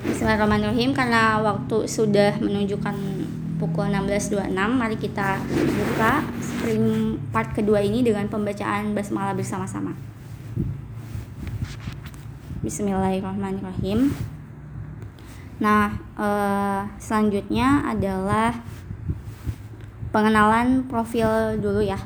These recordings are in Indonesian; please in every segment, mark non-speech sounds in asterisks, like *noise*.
Bismillahirrahmanirrahim. Karena waktu sudah menunjukkan pukul 16.26 mari kita buka screen part kedua ini dengan pembacaan basmalah bersama-sama. Bismillahirrahmanirrahim. Nah, eh, selanjutnya adalah pengenalan profil dulu ya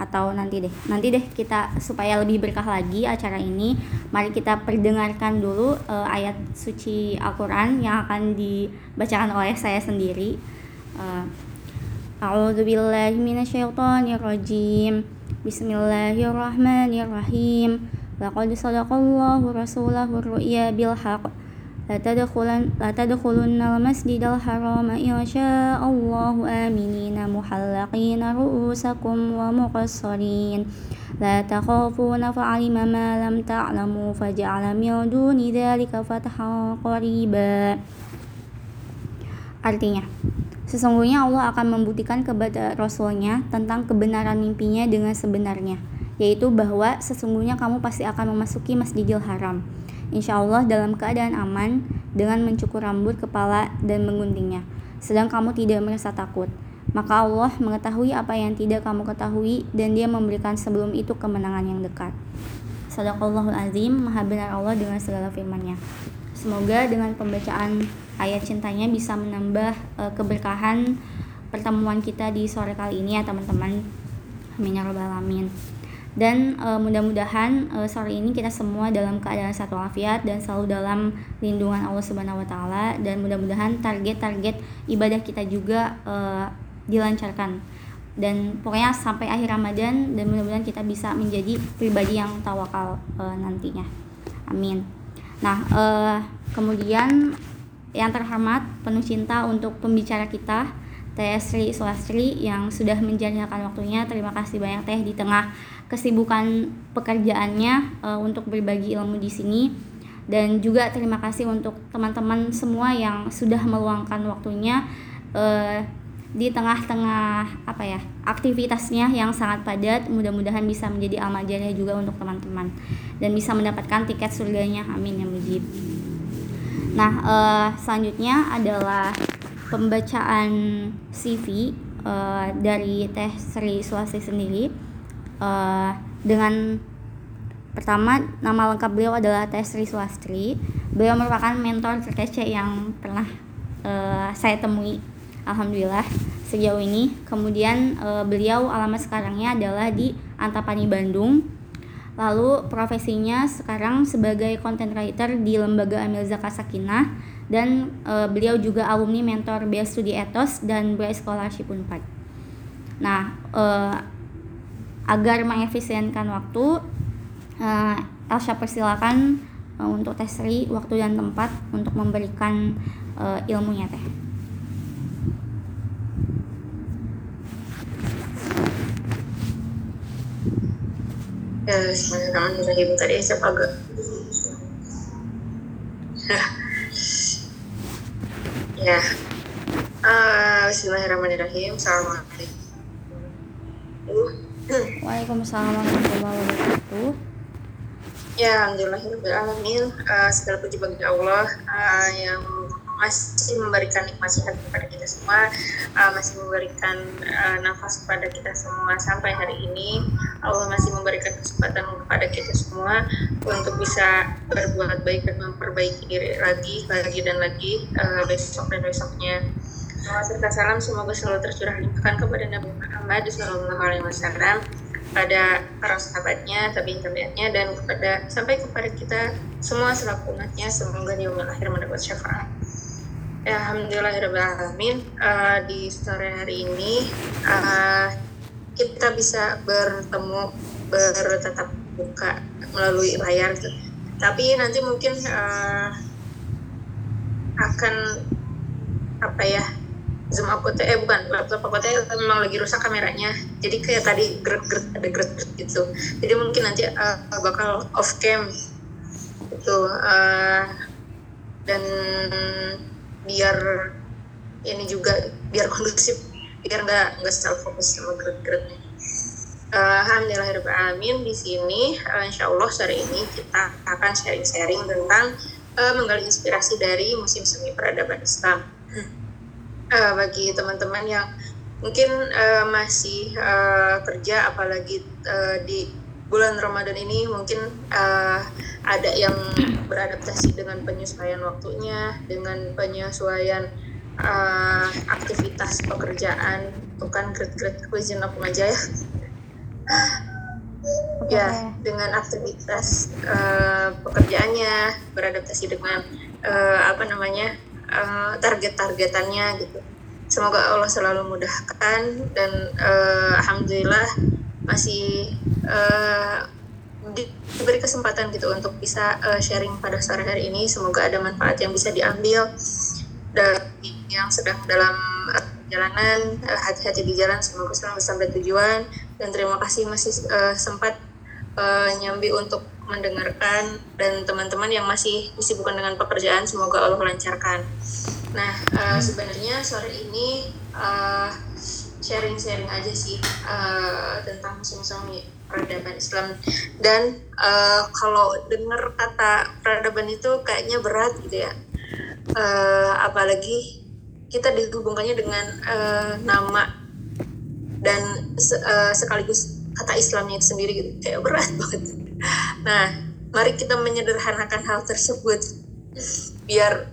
atau nanti deh. Nanti deh kita supaya lebih berkah lagi acara ini mari kita perdengarkan dulu uh, ayat suci Al-Quran yang akan dibacakan oleh saya sendiri. Uh, Bismillahirrahmanirrahim. Laqad sadaqallahu rasulahu ru'ya bilhaq لا تدخلن لا تدخلن المسجد الحرام إن شاء الله آمنين محلقين رؤوسكم ومقصرين لا تخافون فعلم ما لم تعلموا فجعل من دون ذلك فتحا قريبا Artinya, sesungguhnya Allah akan membuktikan kepada Rasulnya tentang kebenaran mimpinya dengan sebenarnya, yaitu bahwa sesungguhnya kamu pasti akan memasuki Masjidil Haram insya Allah dalam keadaan aman dengan mencukur rambut kepala dan mengguntingnya, sedang kamu tidak merasa takut. Maka Allah mengetahui apa yang tidak kamu ketahui dan dia memberikan sebelum itu kemenangan yang dekat. Sadaqallahul azim, maha benar Allah dengan segala firman-Nya. Semoga dengan pembacaan ayat cintanya bisa menambah uh, keberkahan pertemuan kita di sore kali ini ya teman-teman. Amin ya rabbal alamin dan e, mudah-mudahan e, sore ini kita semua dalam keadaan satu afiat dan selalu dalam lindungan Allah Subhanahu wa taala dan mudah-mudahan target-target ibadah kita juga e, dilancarkan dan pokoknya sampai akhir Ramadan dan mudah-mudahan kita bisa menjadi pribadi yang tawakal e, nantinya. Amin. Nah, e, kemudian yang terhormat penuh cinta untuk pembicara kita Teh Sri Sulastri yang sudah menjanjikan waktunya. Terima kasih banyak Teh di tengah kesibukan pekerjaannya uh, untuk berbagi ilmu di sini. Dan juga terima kasih untuk teman-teman semua yang sudah meluangkan waktunya uh, di tengah-tengah apa ya aktivitasnya yang sangat padat mudah-mudahan bisa menjadi amal juga untuk teman-teman dan bisa mendapatkan tiket surganya amin ya mujib nah uh, selanjutnya adalah pembacaan CV uh, dari Teh Sri Suasi sendiri uh, dengan pertama nama lengkap beliau adalah Teh Sri Suastri. Beliau merupakan mentor terkece yang pernah uh, saya temui, alhamdulillah sejauh ini. Kemudian uh, beliau alamat sekarangnya adalah di Antapani Bandung. Lalu profesinya sekarang sebagai content writer di lembaga Amil Zakat Sakinah dan uh, beliau juga alumni mentor Bea Studi Ethos dan Bea Scholarship Unpad. Nah, uh, agar mengefisienkan waktu, uh, Elsa persilakan uh, untuk tes Sri waktu dan tempat untuk memberikan uh, ilmunya teh. Ya, Bismillahirrahmanirrahim. Tadi saya agak Ya. Uh, Bismillahirrahmanirrahim. Assalamualaikum. Waalaikumsalam warahmatullahi wabarakatuh. Ya, alhamdulillahirrahmanirrahim. Uh, segala puji bagi Allah uh, yang masih memberikan nikmat kepada kita semua, uh, masih memberikan uh, nafas kepada kita semua sampai hari ini. Allah masih memberikan kesempatan kepada kita semua untuk bisa berbuat baik dan memperbaiki diri lagi, lagi dan lagi uh, besok dan besoknya. Salam serta salam semoga selalu tercurah limpahkan kepada Nabi Muhammad Sallallahu Alaihi Wasallam pada para sahabatnya, tabiin tabiatnya dan kepada sampai kepada kita semua selaku umatnya semoga di akhir mendapat syafaat. Ya, Alhamdulillahirrahmanirrahim. Uh, di sore hari ini uh, kita bisa bertemu bertetap buka melalui layar. Tapi nanti mungkin uh, akan apa ya zoom aku tuh eh bukan laptop aku tuh memang lagi rusak kameranya. Jadi kayak tadi gret ada gret gitu. Jadi mungkin nanti uh, bakal off cam. Itu uh, dan biar ini juga biar kondusif biar nggak nggak self fokus sama gerak-geraknya uh, Alhamdulillahirrahmanirrahim di sini uh, insya Allah sore ini kita akan sharing-sharing tentang uh, menggali inspirasi dari musim semi peradaban Islam. Uh, bagi teman-teman yang mungkin uh, masih uh, kerja, apalagi uh, di bulan Ramadan ini mungkin uh, ada yang *clears throat* beradaptasi dengan penyesuaian waktunya, dengan penyesuaian uh, aktivitas pekerjaan, bukan grade-grade kuisin apa aja ya. *laughs* ya, dengan aktivitas uh, pekerjaannya, beradaptasi dengan uh, apa namanya uh, target-targetannya gitu. Semoga Allah selalu mudahkan dan uh, alhamdulillah masih uh, diberi kesempatan gitu untuk bisa uh, sharing pada sore hari ini. Semoga ada manfaat yang bisa diambil dari yang sedang dalam perjalanan, uh, hati-hati di jalan, semoga selalu sampai tujuan. Dan terima kasih masih uh, sempat uh, nyambi untuk mendengarkan dan teman-teman yang masih disibukkan dengan pekerjaan, semoga Allah lancarkan. Nah, uh, sebenarnya sore ini uh, sharing-sharing aja sih uh, tentang musim-musim peradaban Islam. Dan uh, kalau dengar kata peradaban itu kayaknya berat gitu ya. Uh, apalagi kita dihubungkannya dengan uh, nama dan uh, sekaligus kata Islamnya itu sendiri gitu. Kayak berat *laughs* banget. Nah mari kita menyederhanakan hal tersebut. Biar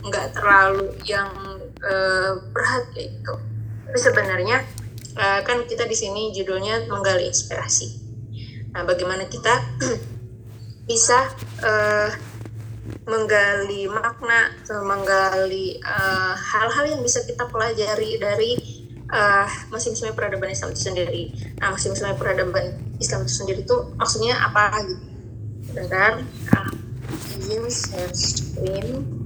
nggak uh, terlalu yang uh, berat gitu. Tapi sebenarnya uh, kan kita di sini judulnya menggali inspirasi. Nah, bagaimana kita *clears throat* bisa uh, menggali makna, menggali eh, hal-hal uh, yang bisa kita pelajari dari uh, musim-musim peradaban Islam itu sendiri. Nah, musim-musim peradaban Islam itu sendiri itu maksudnya apa gitu? Bentar, uh, izin.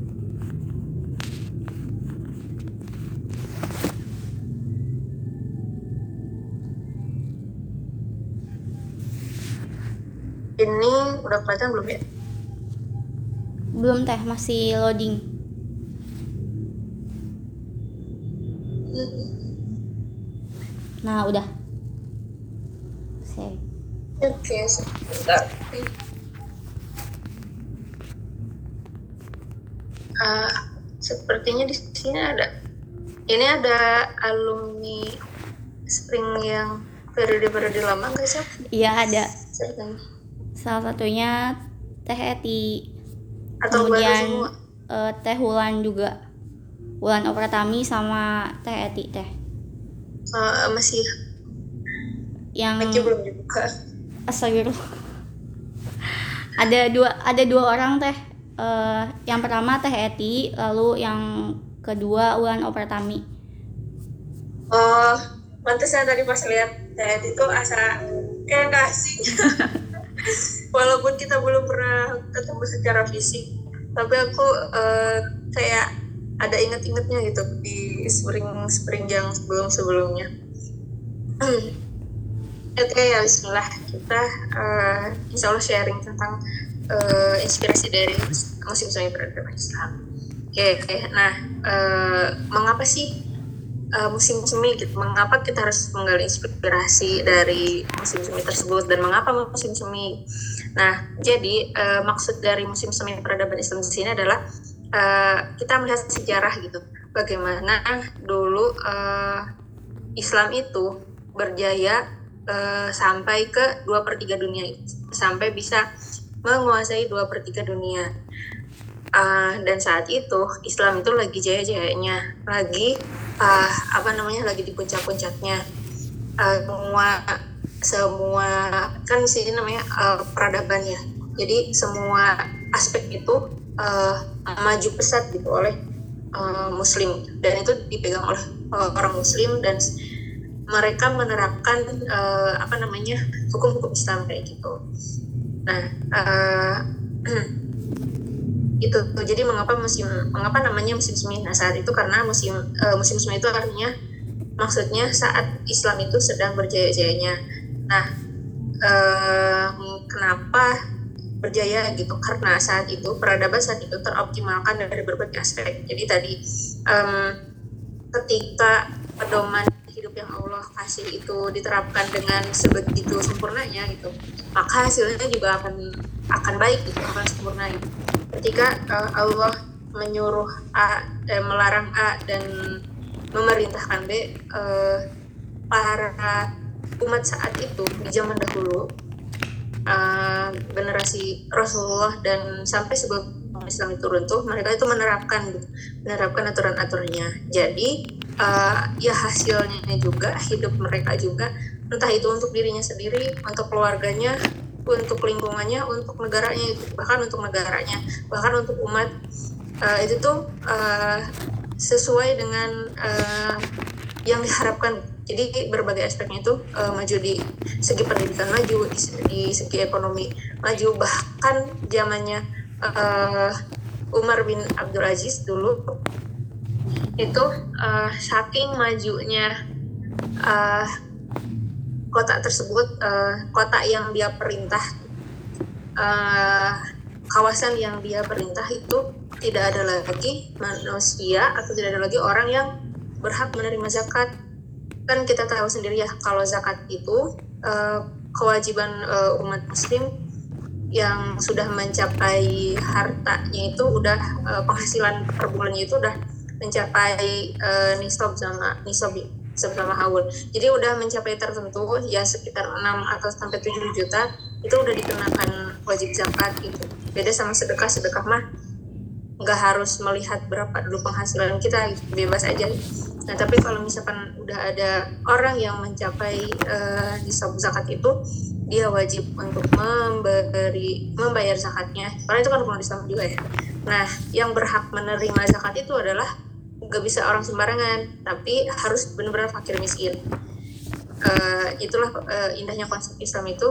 Ini udah kelihatan belum ya? Belum teh, masih loading. Nah, udah. Oke, okay, sebentar. Uh, sepertinya di sini ada ini ada alumni spring yang periode-periode lama nggak sih? Iya ada salah satunya Teh Eti. Atau kemudian uh, Teh Wulan juga. Wulan Opratami sama Teh Eti Teh. Uh, masih yang belum dibuka. Astagfirullah. Ada dua ada dua orang teh. Uh, yang pertama teh Eti lalu yang kedua Wulan Opratami. Oh pantesan tadi pas lihat teh Eti tuh asa kayak kasih *laughs* walaupun kita belum pernah ketemu secara fisik tapi aku uh, kayak ada inget-ingetnya gitu di spring spring yang sebelum sebelumnya *clears throat* oke okay, ya Bismillah. Kita uh, insya Allah sharing tentang uh, inspirasi dari musim-musim peradaban Islam. Oke okay. nah uh, mengapa sih uh, musim semi gitu. Mengapa kita harus menggali inspirasi dari musim semi tersebut dan mengapa musim semi? Nah, jadi uh, maksud dari musim semi peradaban Islam di sini adalah uh, kita melihat sejarah gitu. Bagaimana dulu uh, Islam itu berjaya uh, sampai ke dua per tiga dunia sampai bisa menguasai dua per tiga dunia uh, dan saat itu Islam itu lagi jaya-jayanya lagi uh, apa namanya lagi di puncak-puncaknya. Uh, semua semua kan sini namanya uh, peradaban ya. Jadi semua aspek itu uh, maju pesat gitu oleh uh, muslim. Dan itu dipegang oleh uh, orang muslim dan mereka menerapkan uh, apa namanya hukum-hukum Islam kayak gitu. Nah uh, *clears throat* itu jadi mengapa musim mengapa namanya musim semi? Nah saat itu karena musim uh, musim semi itu artinya maksudnya saat Islam itu sedang berjaya-jayanya. Nah uh, kenapa berjaya gitu? Karena saat itu peradaban saat itu teroptimalkan dari berbagai aspek. Jadi tadi um, ketika pedoman hidup yang Allah kasih itu diterapkan dengan sebegitu sempurnanya gitu maka hasilnya juga akan akan baik gitu akan sempurna gitu. Ketika uh, Allah menyuruh A eh, melarang A dan memerintahkan B uh, para umat saat itu di zaman dahulu uh, generasi Rasulullah dan sampai sebelum Islam itu runtuh mereka itu menerapkan menerapkan aturan-aturannya. Jadi uh, ya hasilnya juga hidup mereka juga. Entah itu untuk dirinya sendiri untuk keluarganya untuk lingkungannya untuk negaranya bahkan untuk negaranya bahkan untuk umat. Uh, itu tuh uh, sesuai dengan uh, yang diharapkan. Jadi berbagai aspeknya itu uh, maju di segi pendidikan maju di, di segi ekonomi maju bahkan zamannya uh, Umar bin Abdul Aziz dulu itu uh, saking majunya uh, kota tersebut uh, kota yang dia perintah uh, kawasan yang dia perintah itu tidak ada lagi manusia atau tidak ada lagi orang yang berhak menerima zakat. Kan kita tahu sendiri ya kalau zakat itu uh, kewajiban uh, umat muslim yang sudah mencapai hartanya itu udah uh, penghasilan per bulannya itu udah mencapai uh, nisab sama nisab sama haul. Jadi udah mencapai tertentu ya sekitar 6 atau sampai 7 juta itu udah dikenakan wajib zakat gitu. Beda sama sedekah, sedekah mah nggak harus melihat berapa dulu penghasilan kita bebas aja. Nah tapi kalau misalkan udah ada orang yang mencapai uh, nisab zakat itu dia wajib untuk memberi membayar zakatnya karena itu kan hukum Islam juga ya. Nah yang berhak menerima zakat itu adalah nggak bisa orang sembarangan tapi harus benar-benar fakir miskin. Uh, itulah uh, indahnya konsep Islam itu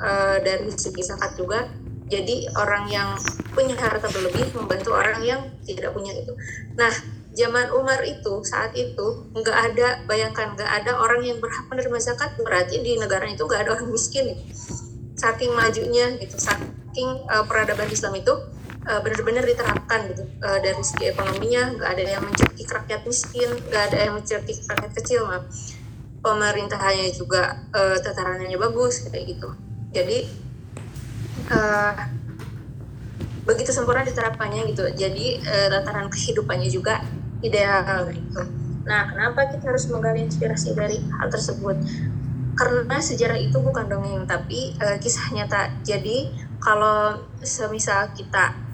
uh, dari segi zakat juga. Jadi orang yang punya harta berlebih membantu orang yang tidak punya itu. Nah zaman Umar itu saat itu nggak ada bayangkan nggak ada orang yang berhak menerima zakat berarti di negara itu nggak ada orang miskin. Saking majunya gitu saking uh, peradaban Islam itu uh, benar-benar diterapkan gitu. Uh, dari segi ekonominya nggak ada yang mencekik rakyat miskin nggak ada yang mencekik rakyat kecil mah pemerintahannya juga uh, tatarannya bagus kayak gitu. Jadi uh, begitu sempurna diterapkannya gitu. Jadi uh, tataran kehidupannya juga ideal gitu. Nah kenapa kita harus menggali inspirasi dari hal tersebut? Karena sejarah itu bukan dongeng tapi uh, kisah nyata. Jadi kalau semisal kita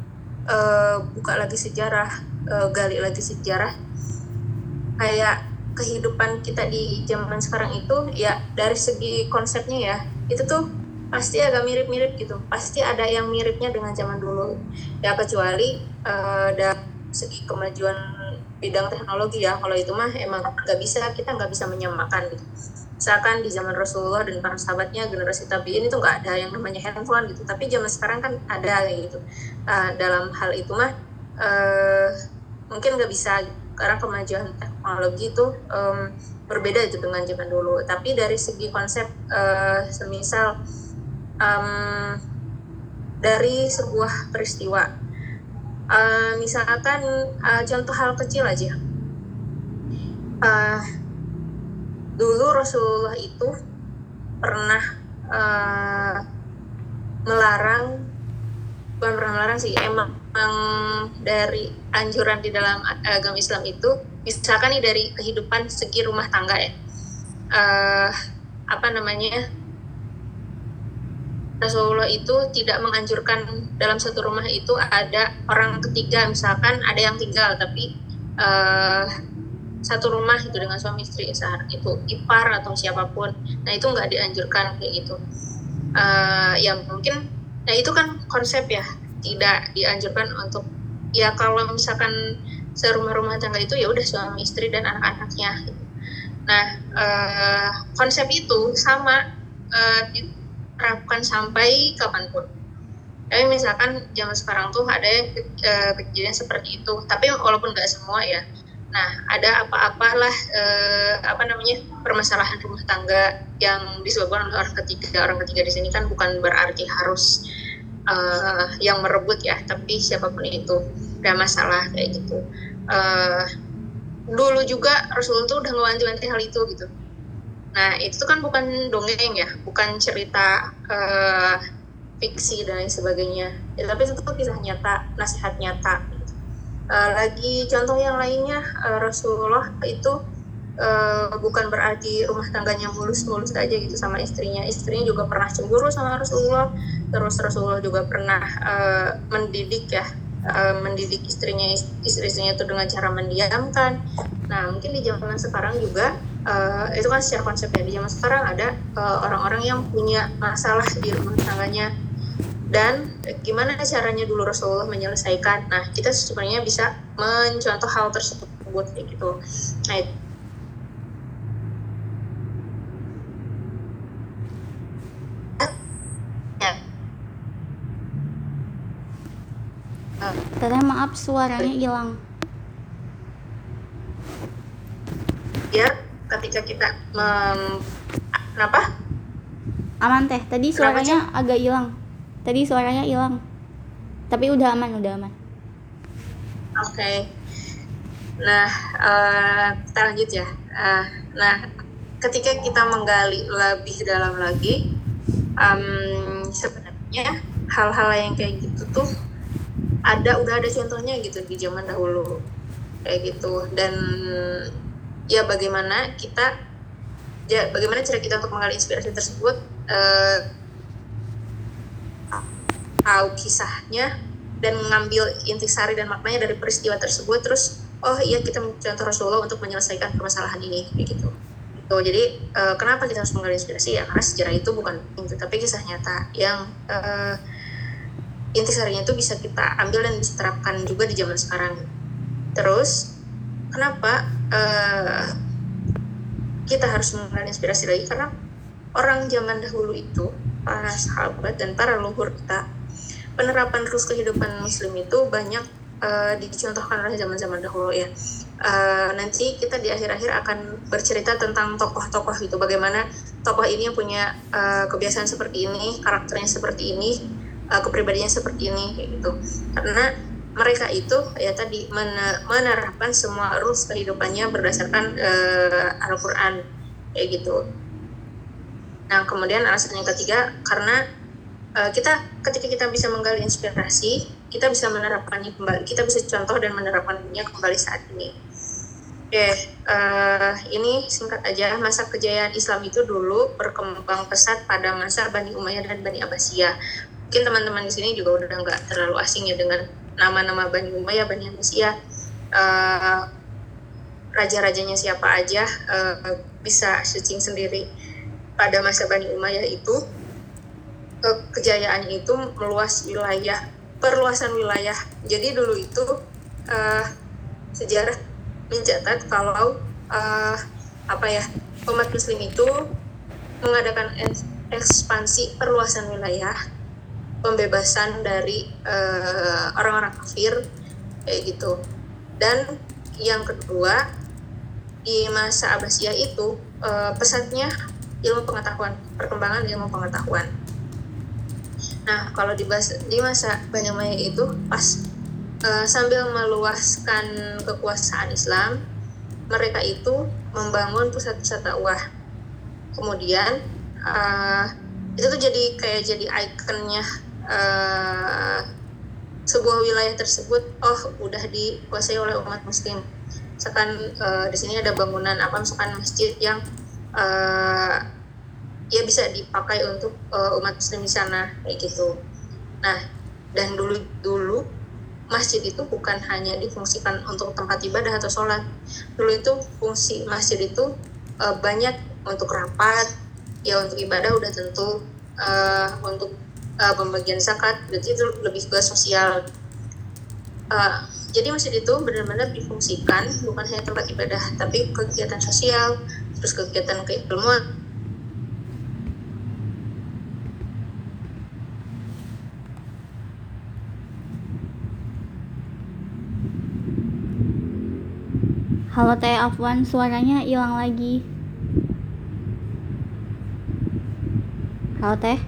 uh, buka lagi sejarah uh, gali lagi sejarah. Kayak kehidupan kita di zaman sekarang itu ya dari segi konsepnya ya itu tuh pasti agak mirip-mirip gitu. Pasti ada yang miripnya dengan zaman dulu. Ya kecuali uh, dari segi kemajuan bidang teknologi ya. Kalau itu mah emang nggak bisa kita nggak bisa menyamakan gitu misalkan di zaman Rasulullah dan para sahabatnya generasi tabiin itu nggak ada yang namanya handphone gitu. Tapi zaman sekarang kan ada gitu. Uh, dalam hal itu mah uh, mungkin nggak bisa karena kemajuan teknologi itu um, berbeda itu dengan zaman dulu. Tapi dari segi konsep uh, semisal um, dari sebuah peristiwa uh, misalkan uh, contoh hal kecil aja. Uh, dulu Rasulullah itu pernah uh, melarang bukan pernah melarang sih emang, emang dari anjuran di dalam agama Islam itu misalkan nih dari kehidupan segi rumah tangga ya uh, apa namanya Rasulullah itu tidak menganjurkan dalam satu rumah itu ada orang ketiga misalkan ada yang tinggal tapi uh, satu rumah itu dengan suami istri saat itu ipar atau siapa pun. Nah itu nggak dianjurkan kayak gitu. Uh, ya mungkin nah itu kan konsep ya tidak dianjurkan untuk ya kalau misalkan serumah-rumah tangga itu ya udah suami istri dan anak-anaknya. Gitu. nah uh, konsep itu sama uh, diterapkan sampai kapan pun. Tapi misalkan zaman sekarang tuh ada uh, kejadian seperti itu. Tapi walaupun nggak semua ya Nah, ada apa-apalah eh, apa namanya permasalahan rumah tangga yang disebabkan oleh orang ketiga. Orang ketiga di sini kan bukan berarti harus eh, yang merebut ya, tapi siapa pun itu ada masalah kayak gitu. Eh, dulu juga Rasulullah tuh udah ngewanti-wanti hal itu gitu. Nah, itu kan bukan dongeng ya, bukan cerita eh, fiksi dan lain sebagainya ya, tapi itu kisah nyata nasihat nyata uh, lagi contoh yang lainnya uh, Rasulullah itu uh, bukan berarti rumah tangganya mulus-mulus aja gitu sama istrinya. Istrinya juga pernah cemburu sama Rasulullah terus Rasulullah juga pernah uh, mendidik ya uh, mendidik istrinya istri-istrinya itu dengan cara mendiamkan. Nah mungkin di zaman sekarang juga uh, itu kan secara konsepnya di zaman sekarang ada orang-orang uh, yang punya masalah di rumah tangganya dan gimana caranya dulu Rasulullah menyelesaikan. Nah, kita sebenarnya bisa mencontoh hal tersebut kayak gitu. Nah, Teteh maaf suaranya hilang. Ya, ketika kita mem... kenapa? Aman teh. Tadi suaranya agak hilang tadi suaranya hilang. Tapi udah aman udah aman. Oke. Okay. nah uh, kita lanjut ya. Uh, nah ketika kita menggali lebih dalam lagi um, sebenarnya hal-hal yang kayak gitu tuh ada udah ada contohnya gitu di zaman dahulu. Kayak gitu. Dan ya bagaimana kita ya bagaimana cara kita untuk menggali inspirasi tersebut uh, tahu kisahnya dan mengambil intisari dan maknanya dari peristiwa tersebut terus oh iya kita contoh Rasulullah untuk menyelesaikan permasalahan ini gitu. Gitu. Jadi uh, kenapa kita harus menggali inspirasi? Ya karena sejarah itu bukan itu tapi kisah nyata yang uh, intisarinya itu bisa kita ambil dan bisa terapkan juga di zaman sekarang. Terus kenapa uh, kita harus menggali inspirasi lagi? Karena orang zaman dahulu itu para sahabat dan para leluhur kita penerapan terus kehidupan muslim itu banyak uh, dicontohkan oleh zaman-zaman dahulu ya. Uh, nanti kita di akhir-akhir akan bercerita tentang tokoh-tokoh itu bagaimana tokoh ini yang punya uh, kebiasaan seperti ini, karakternya seperti ini, uh, kepribadiannya seperti ini kayak gitu. Karena mereka itu ya tadi menerapkan semua rules kehidupannya berdasarkan uh, Al-Qur'an kayak gitu. Nah, kemudian alasan yang ketiga karena uh, kita ketika kita bisa menggali inspirasi kita bisa menerapkannya kembali. Kita bisa contoh dan menerapkannya kembali saat ini. Oke okay, uh, eh, ini singkat aja. Masa kejayaan Islam itu dulu berkembang pesat pada masa Bani Umayyah dan Bani Abbasiyah. Mungkin teman-teman di sini juga udah nggak terlalu asing ya dengan nama-nama Bani Umayyah Bani Abbasiyah. Uh, raja-rajanya siapa aja uh, bisa searching sendiri pada masa Bani Umayyah itu kejayaan itu meluas wilayah perluasan wilayah. Jadi dulu itu uh, sejarah mencatat kalau uh, apa ya umat muslim itu mengadakan ekspansi perluasan wilayah pembebasan dari uh, orang-orang kafir kayak gitu. Dan yang kedua di masa Abbasiyah itu uh, pesatnya ilmu pengetahuan perkembangan ilmu pengetahuan Nah, kalau di, di masa Banyumayang itu pas uh, sambil meluaskan kekuasaan Islam, mereka itu membangun pusat-pusat dakwah. Kemudian uh, itu tuh jadi kayak jadi ikonnya uh, sebuah wilayah tersebut. Oh, udah dikuasai oleh umat Muslim. Misalkan uh, di sini ada bangunan apa, misalkan masjid yang ya bisa dipakai untuk uh, umat muslim di sana kayak gitu. Nah dan dulu dulu masjid itu bukan hanya difungsikan untuk tempat ibadah atau sholat. Dulu itu fungsi masjid itu uh, banyak untuk rapat ya untuk ibadah udah tentu uh, untuk uh, pembagian zakat berarti itu lebih ke sosial. Uh, jadi masjid itu benar-benar difungsikan bukan hanya tempat ibadah tapi kegiatan sosial terus kegiatan keilmuan Halo Teh Afwan, suaranya hilang lagi. Halo Teh.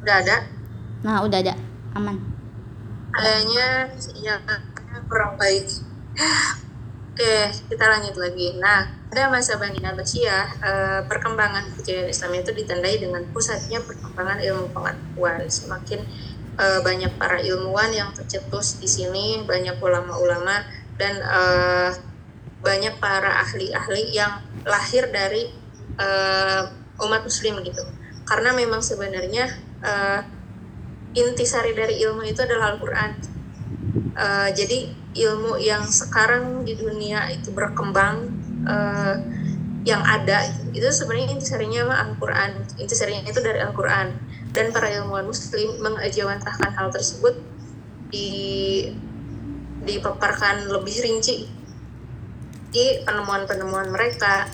Udah ada? Nah, udah ada. Aman. Kayaknya sinyalnya kurang baik. *gasps* Oke, kita lanjut lagi. Nah, pada masa Bani Abbasiyah, uh, perkembangan kejayaan Islam itu ditandai dengan pusatnya perkembangan ilmu pengetahuan. Semakin uh, banyak para ilmuwan yang tercetus di sini, banyak ulama-ulama dan uh, banyak para ahli-ahli yang lahir dari uh, umat muslim gitu. Karena memang sebenarnya uh, intisari dari ilmu itu adalah Al-Qur'an. Uh, jadi ilmu yang sekarang di dunia itu berkembang uh, yang ada itu sebenarnya intisarinya mah Al-Qur'an. Intisarinya itu dari Al-Qur'an dan para ilmuwan muslim mengajawantahkan hal tersebut di dipaparkan lebih rinci di penemuan-penemuan mereka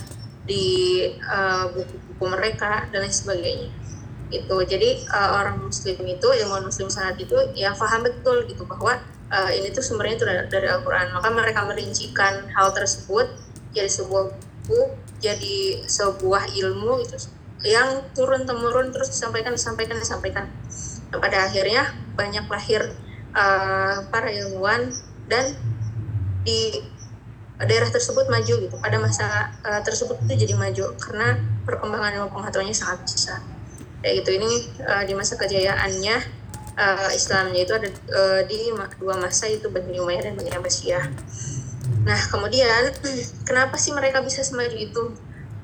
di eh, buku-buku uh, mereka dan lain sebagainya. Itu jadi uh, orang muslim itu ilmuwan muslim saat itu ya paham betul gitu bahwa uh, ini tuh sumbernya itu dari, dari Al-Quran. Maka mereka merincikan hal tersebut jadi sebuah buku jadi sebuah ilmu itu yang turun temurun terus disampaikan disampaikan disampaikan. Nah, pada akhirnya banyak lahir uh, para ilmuwan dan di daerah tersebut maju gitu. Pada masa uh, tersebut itu jadi maju karena perkembangan ilmu pengetahuannya sangat besar. Kayak gitu. Ini uh, di masa kejayaannya uh, Islamnya itu ada uh, di dua masa itu Bani Umayyah dan Bani Abbasiyah. Nah kemudian *clears throat* kenapa sih mereka bisa semaju itu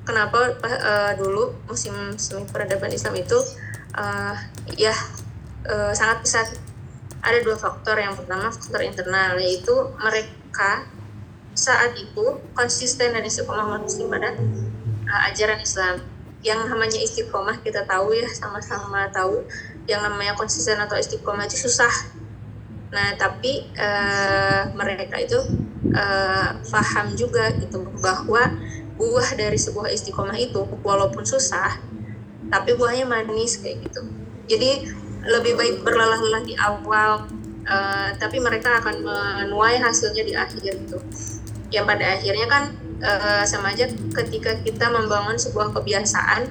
kenapa uh, dulu musim semi peradaban Islam itu uh, ya uh, sangat besar ada dua faktor. Yang pertama faktor internal yaitu mereka saat itu konsisten dan istiqomah muslim pada uh, ajaran Islam. Yang namanya istiqomah kita tahu ya sama-sama tahu. Yang namanya konsisten atau istiqomah itu susah. Nah tapi uh, mereka itu uh, paham juga gitu bahwa buah dari sebuah istiqomah itu walaupun susah tapi buahnya manis kayak gitu. Jadi lebih baik berlelah-lelah di awal uh, tapi mereka akan menuai hasilnya di akhir gitu. Yang pada akhirnya kan uh, sama aja ketika kita membangun sebuah kebiasaan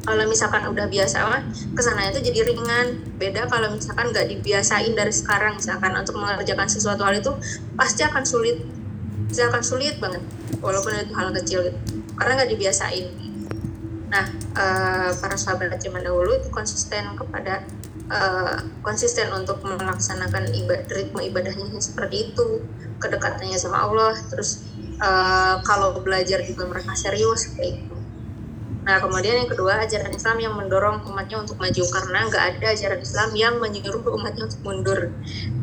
kalau misalkan udah biasa mah ke sana itu jadi ringan. Beda kalau misalkan nggak dibiasain dari sekarang misalkan untuk mengerjakan sesuatu hal itu pasti akan sulit pasti akan sulit banget walaupun itu hal kecil gitu. Karena nggak dibiasain. Nah uh, para sahabat zaman dahulu itu konsisten kepada uh, konsisten untuk melaksanakan ibadah ritme ibadahnya seperti itu. Kedekatannya sama Allah terus uh, kalau belajar juga mereka serius kayak gitu. Nah, kemudian yang kedua, ajaran Islam yang mendorong umatnya untuk maju. Karena nggak ada ajaran Islam yang menyuruh umatnya untuk mundur.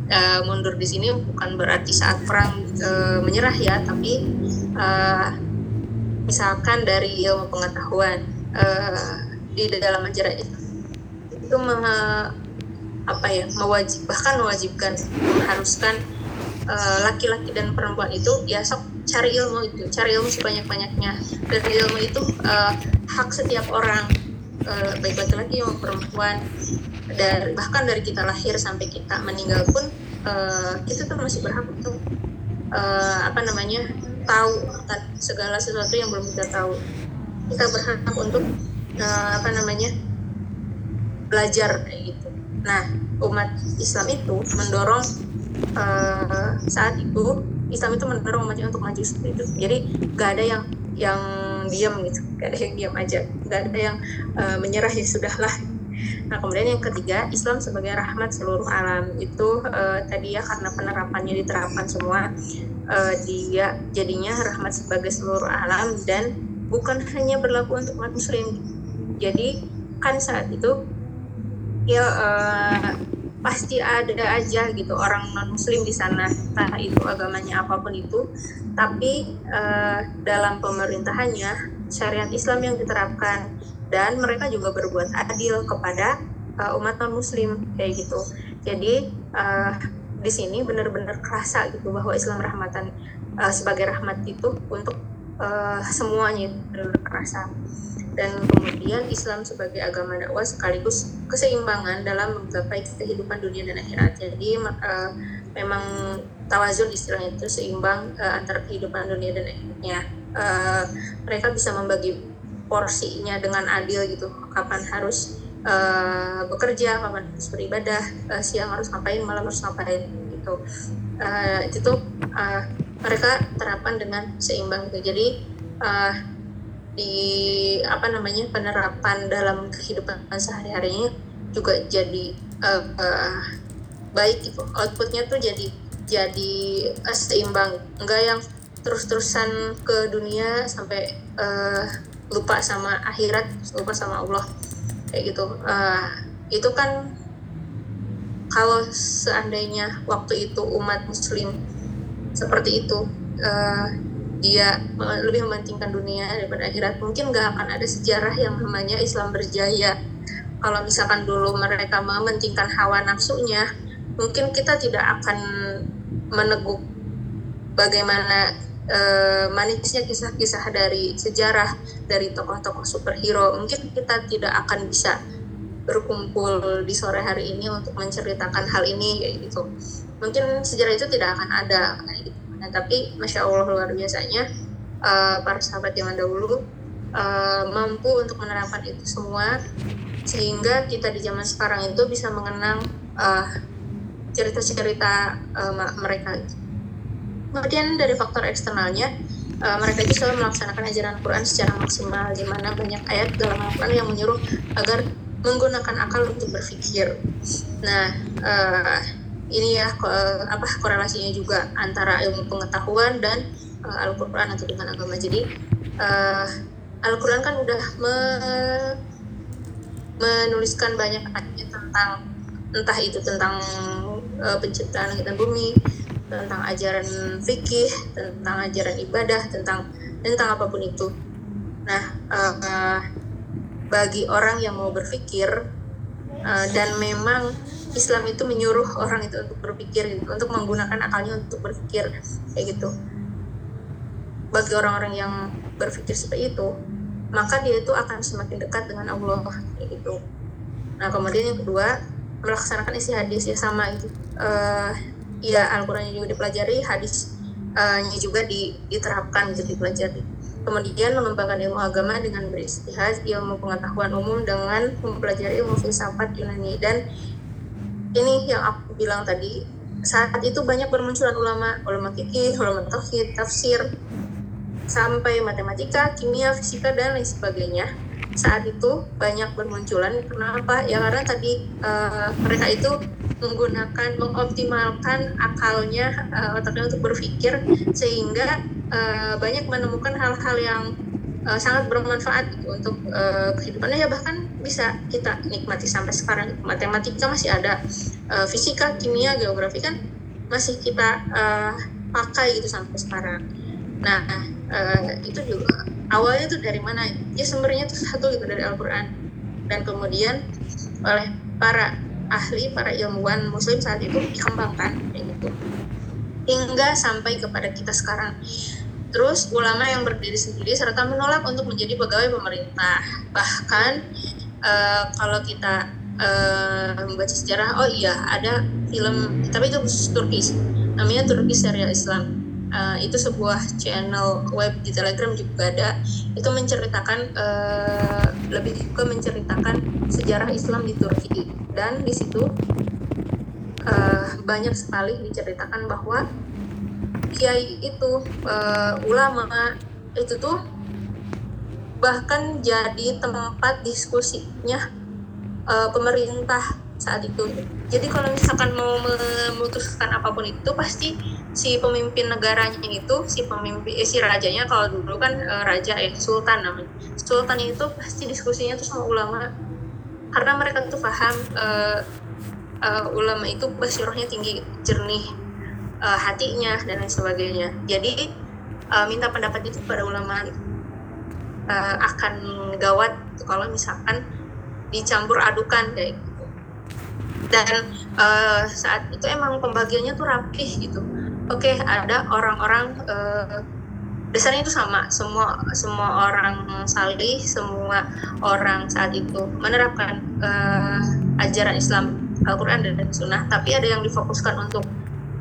Uh, mundur di sini bukan berarti saat perang uh, menyerah ya, tapi uh, misalkan dari ilmu pengetahuan uh, di dalam ajaran Islam itu me, apa ya mewajib bahkan mewajibkan mengharuskan laki-laki uh, dan perempuan itu ya sok cari ilmu itu cari ilmu sebanyak banyaknya dan ilmu itu uh, hak setiap orang uh, baik laki-laki maupun perempuan. Dan bahkan dari kita lahir sampai kita meninggal pun uh, kita tuh masih berhak untuk uh, apa namanya tahu segala sesuatu yang belum kita tahu. Kita berhak untuk uh, apa namanya belajar kayak gitu. Nah umat Islam itu mendorong uh, saat itu Islam itu mendorong umatnya untuk maju seperti itu. Jadi gak ada yang yang diam gitu. Gak ada yang diam aja. Gak ada yang uh, menyerah ya sudahlah. Nah kemudian yang ketiga Islam sebagai rahmat seluruh alam. Itu uh, tadi ya karena penerapannya diterapkan semua uh, dia jadinya rahmat sebagai seluruh alam dan bukan hanya berlaku untuk umat muslim. Jadi kan saat itu ya uh, pasti ada aja gitu orang non muslim di sana entah itu agamanya apa pun itu. Tapi uh, dalam pemerintahannya syariat Islam yang diterapkan dan mereka juga berbuat adil kepada uh, umat non muslim kayak gitu. Jadi uh, di sini benar-benar kerasa gitu bahwa Islam rahmatan uh, sebagai rahmat itu untuk uh, semuanya benar-benar kerasa dan kemudian Islam sebagai agama dakwah sekaligus keseimbangan dalam menggapai kehidupan dunia dan akhirat. Jadi uh, memang tawazun istilahnya itu seimbang uh, antara kehidupan dunia dan akhiratnya. Uh, mereka bisa membagi porsinya dengan adil gitu. Kapan harus uh, bekerja, kapan harus beribadah, uh, siang harus ngapain, malam harus ngapain gitu. Uh, itu uh, mereka terapkan dengan seimbang gitu. Jadi uh, di apa namanya penerapan dalam kehidupan sehari-harinya juga jadi uh, uh, baik gitu. Outputnya tuh jadi jadi uh, seimbang. Enggak yang terus-terusan ke dunia sampai uh, lupa sama akhirat lupa sama Allah. Kayak gitu. Uh, itu kan kalau seandainya waktu itu umat muslim seperti itu uh, dia lebih mementingkan dunia daripada akhirat. Mungkin nggak akan ada sejarah yang namanya Islam berjaya. Kalau misalkan dulu mereka mementingkan hawa nafsunya mungkin kita tidak akan meneguk bagaimana uh, manisnya kisah-kisah dari sejarah dari tokoh-tokoh superhero. Mungkin kita tidak akan bisa berkumpul di sore hari ini untuk menceritakan hal ini kayak gitu. Mungkin sejarah itu tidak akan ada nah tapi masya allah luar biasanya uh, para sahabat yang dahulu uh, mampu untuk menerapkan itu semua sehingga kita di zaman sekarang itu bisa mengenang uh, cerita-cerita uh, mereka kemudian dari faktor eksternalnya uh, mereka itu selalu melaksanakan ajaran Quran secara maksimal di mana banyak ayat dalam Al-Quran yang menyuruh agar menggunakan akal untuk berpikir. Nah, uh, ini ya apa korelasinya juga antara ilmu pengetahuan dan uh, Al-Qur'an atau dengan agama. Jadi uh, Al-Qur'an kan udah me menuliskan banyak ayat tentang entah itu tentang uh, penciptaan langit dan bumi, tentang ajaran fikih, tentang ajaran ibadah, tentang tentang apa pun itu. Nah, uh, uh, bagi orang yang mau berpikir uh, dan memang Islam itu menyuruh orang itu untuk berpikir gitu, untuk menggunakan akalnya untuk berpikir kayak gitu. Bagi orang-orang yang berpikir seperti itu maka dia itu akan semakin dekat dengan Allah kayak gitu. Nah kemudian yang kedua melaksanakan isi hadis ya sama itu uh, ya Al-Qurannya juga dipelajari hadisnya uh, juga diterapkan jadi dipelajari. Kemudian mengembangkan ilmu agama dengan beristihad, ilmu pengetahuan umum dengan mempelajari ilmu filsafat Yunani dan ini yang aku bilang tadi saat itu banyak bermunculan ulama ulama fikih ulama tauhid tafsir sampai matematika kimia fisika dan lain sebagainya. Saat itu banyak bermunculan kenapa? Ya karena tadi uh, mereka itu menggunakan mengoptimalkan akalnya uh, otaknya untuk berpikir sehingga uh, banyak menemukan hal-hal yang uh, sangat bermanfaat gitu untuk uh, kehidupannya. Ya bahkan bisa kita nikmati sampai sekarang. Matematika masih ada uh, fisika kimia geografi kan masih kita uh, pakai gitu sampai sekarang. Nah uh, itu juga awalnya tuh dari mana? Ya sumbernya tuh satu gitu dari Al-Quran. Dan kemudian oleh para ahli para ilmuwan muslim saat itu dikembangkan kayak gitu. Hingga sampai kepada kita sekarang Terus ulama yang berdiri sendiri serta menolak untuk menjadi pegawai pemerintah. Bahkan uh, kalau kita uh, membaca sejarah, oh iya ada film, tapi itu khusus Turki, namanya Turki Serial Islam. Uh, itu sebuah channel web di Telegram juga ada. Itu menceritakan uh, lebih ke menceritakan sejarah Islam di Turki dan di situ uh, banyak sekali diceritakan bahwa kiai itu uh, ulama itu tuh bahkan jadi tempat diskusinya uh, pemerintah saat itu. Jadi kalau misalkan mau memutuskan apa pun itu pasti si pemimpin negaranya itu si pemimpin eh, si rajanya kalau dulu kan uh, raja ya sultan namanya. Sultan itu pasti diskusinya tuh sama ulama karena mereka tuh paham uh, uh, ulama itu basirohnya tinggi jernih uh, hatinya dan lain sebagainya. Jadi uh, minta pendapat itu kepada ulama uh, akan gawat kalau misalkan dicampur adukan kayak gitu. Dan uh, saat itu emang pembagiannya tuh rapih gitu. Oke, okay, ada orang-orang uh, dasarnya itu sama semua semua orang salih semua orang saat itu menerapkan uh, ajaran Islam Al-Quran dan Sunnah tapi ada yang difokuskan untuk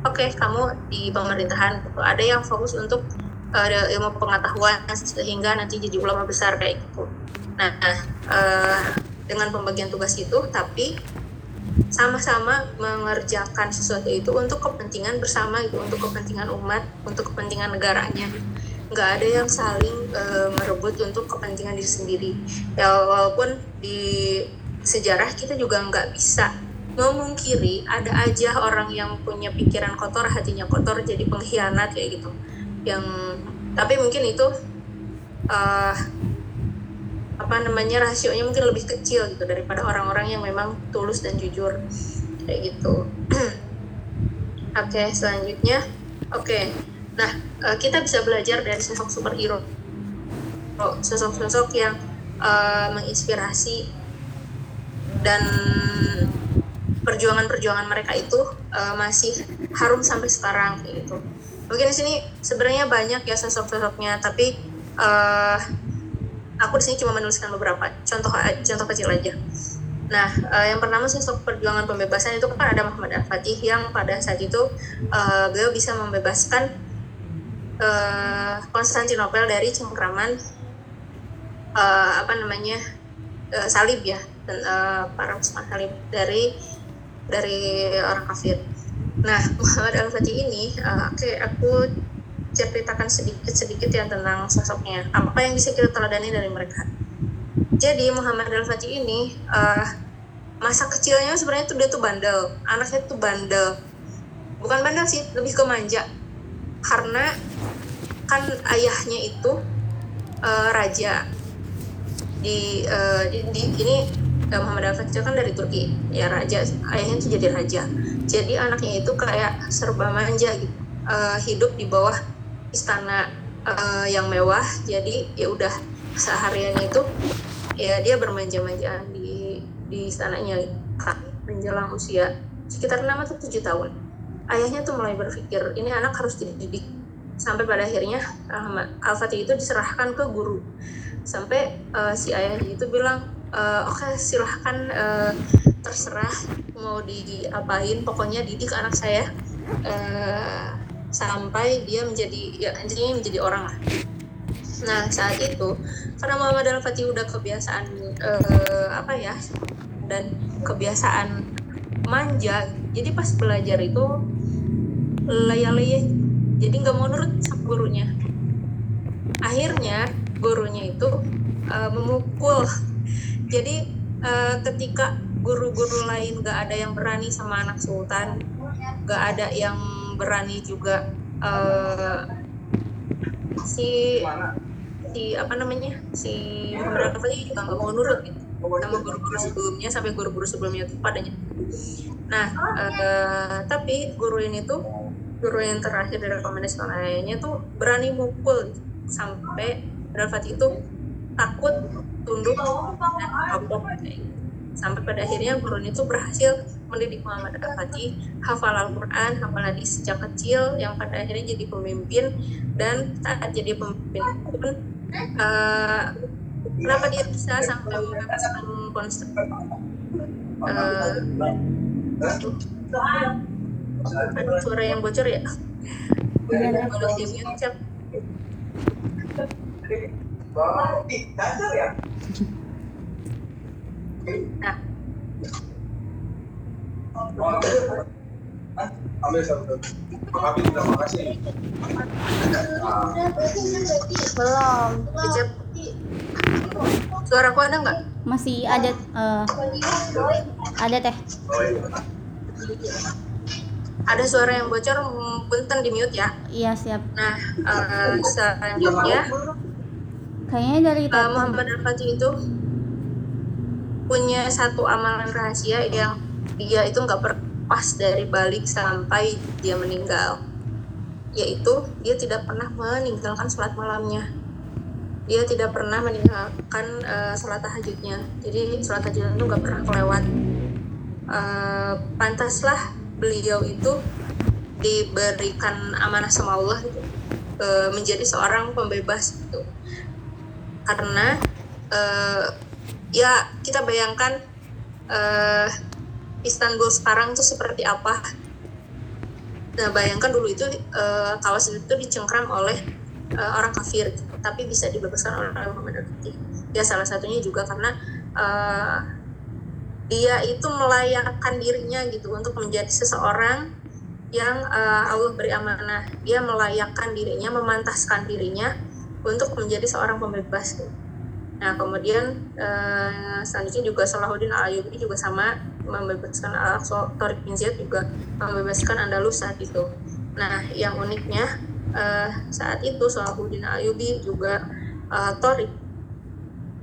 oke okay, kamu di pemerintahan gitu. ada yang fokus untuk uh, ilmu pengetahuan sehingga nanti jadi ulama besar kayak gitu nah uh, dengan pembagian tugas itu tapi sama-sama mengerjakan sesuatu itu untuk kepentingan bersama itu untuk kepentingan umat untuk kepentingan negaranya nggak ada yang saling uh, merebut untuk kepentingan diri sendiri ya walaupun di sejarah kita juga nggak bisa memungkiri ada aja orang yang punya pikiran kotor hatinya kotor jadi pengkhianat kayak gitu. Yang tapi mungkin itu uh, apa namanya rasionya mungkin lebih kecil gitu daripada orang-orang yang memang tulus dan jujur kayak gitu. *clears throat* Oke okay, selanjutnya. Oke okay. nah uh, kita bisa belajar dari sosok superhero. Sosok-sosok yang uh, menginspirasi dan perjuangan-perjuangan mereka itu uh, masih harum sampai sekarang gitu mungkin di sini sebenarnya banyak ya sosok-sosoknya tapi uh, aku di sini cuma menuliskan beberapa contoh contoh kecil aja. Nah, uh, yang pertama sosok perjuangan pembebasan itu kan ada Muhammad Al-Fatih yang pada saat itu uh, beliau bisa membebaskan uh, Konstantinopel dari cengkraman uh, apa namanya uh, salib ya dan uh, para salib dari dari orang kafir. Nah, Muhammad Al-Fatih ini uh, oke okay, aku ceritakan sedikit-sedikit ya tentang sosoknya. Apa yang bisa kita teladani dari mereka? Jadi Muhammad Al Fatih ini uh, masa kecilnya sebenarnya tuh dia tuh bandel, anaknya tuh bandel. Bukan bandel sih, lebih ke manja. Karena kan ayahnya itu uh, raja di, uh, di, di ini Muhammad Al Fatih kan dari Turki. Ya raja ayahnya tuh jadi raja. Jadi anaknya itu kayak serba manja gitu. Uh, hidup di bawah istana uh, yang mewah. Jadi ya udah seharian itu ya dia bermanja-manjaan di di istananya. Menjelang usia sekitar 6 atau 7 tahun. Ayahnya tuh mulai berpikir ini anak harus dididik. Sampai pada akhirnya Al-Fatih itu diserahkan ke guru. Sampai uh, si ayahnya itu bilang uh, oke okay, silahkan uh, terserah mau diapain. Pokoknya didik anak saya uh, sampai dia menjadi ya intinya menjadi orang lah. Nah saat itu karena Muhammad Al Fatih udah kebiasaan uh, apa ya dan kebiasaan manja jadi pas belajar itu laya-laya jadi nggak mau nurut sama gurunya. Akhirnya gurunya itu uh, memukul jadi uh, ketika guru-guru lain gak ada yang berani sama anak sultan gak ada yang berani juga uh, si si apa namanya si Al juga nggak mau nurut gitu sama guru-guru sebelumnya sampai guru-guru sebelumnya itu padanya nah uh, tapi guru ini tuh guru yang terakhir dari rekomendasi lainnya tuh berani mukul sampai Al itu takut tunduk dan kapok sampai pada akhirnya guru itu berhasil mendidik Muhammad Al-Fatih hafal Al-Quran, hafal hadis sejak kecil yang pada akhirnya jadi pemimpin. Dan saat jadi pemimpin pun uh, kenapa dia bisa sampai membebaskan konsep uh, ada suara yang bocor ya. Boleh cek Nah. Ambil satu. terima kasih. Belum. Suaraku ada nggak? Masih ada. Uh, ada teh. Ada suara yang bocor, punten di mute ya. Iya siap. Nah, uh, selanjutnya. Kayaknya dari uh, Muhammad Al-Fatih itu punya satu amalan rahasia yang dia itu nggak berpas dari balik sampai dia meninggal. Yaitu dia tidak pernah meninggalkan sholat malamnya. Dia tidak pernah meninggalkan uh, sholat tahajudnya. Jadi sholat tahajud itu nggak pernah kelewat. Uh, pantaslah beliau itu diberikan amanah sama Allah gitu, uh, menjadi seorang pembebas gitu karena uh, ya kita bayangkan uh, Istanbul sekarang tuh seperti apa. Nah bayangkan dulu itu uh, kawasan itu dicengkram oleh uh, orang kafir tapi bisa dibebaskan oleh Muhammad al ya salah satunya juga karena uh, dia itu melayakkan dirinya gitu untuk menjadi seseorang yang uh, Allah beri amanah. Dia melayakkan dirinya memantaskan dirinya untuk menjadi seorang pembebas. Nah kemudian uh, selanjutnya juga Salahuddin Al-Ayyubi juga sama membebaskan Al-Aqsa Tariq bin Ziyad juga membebaskan Andalus saat itu. Nah yang uniknya uh, saat itu Salahuddin Al-Ayyubi juga uh, Tariq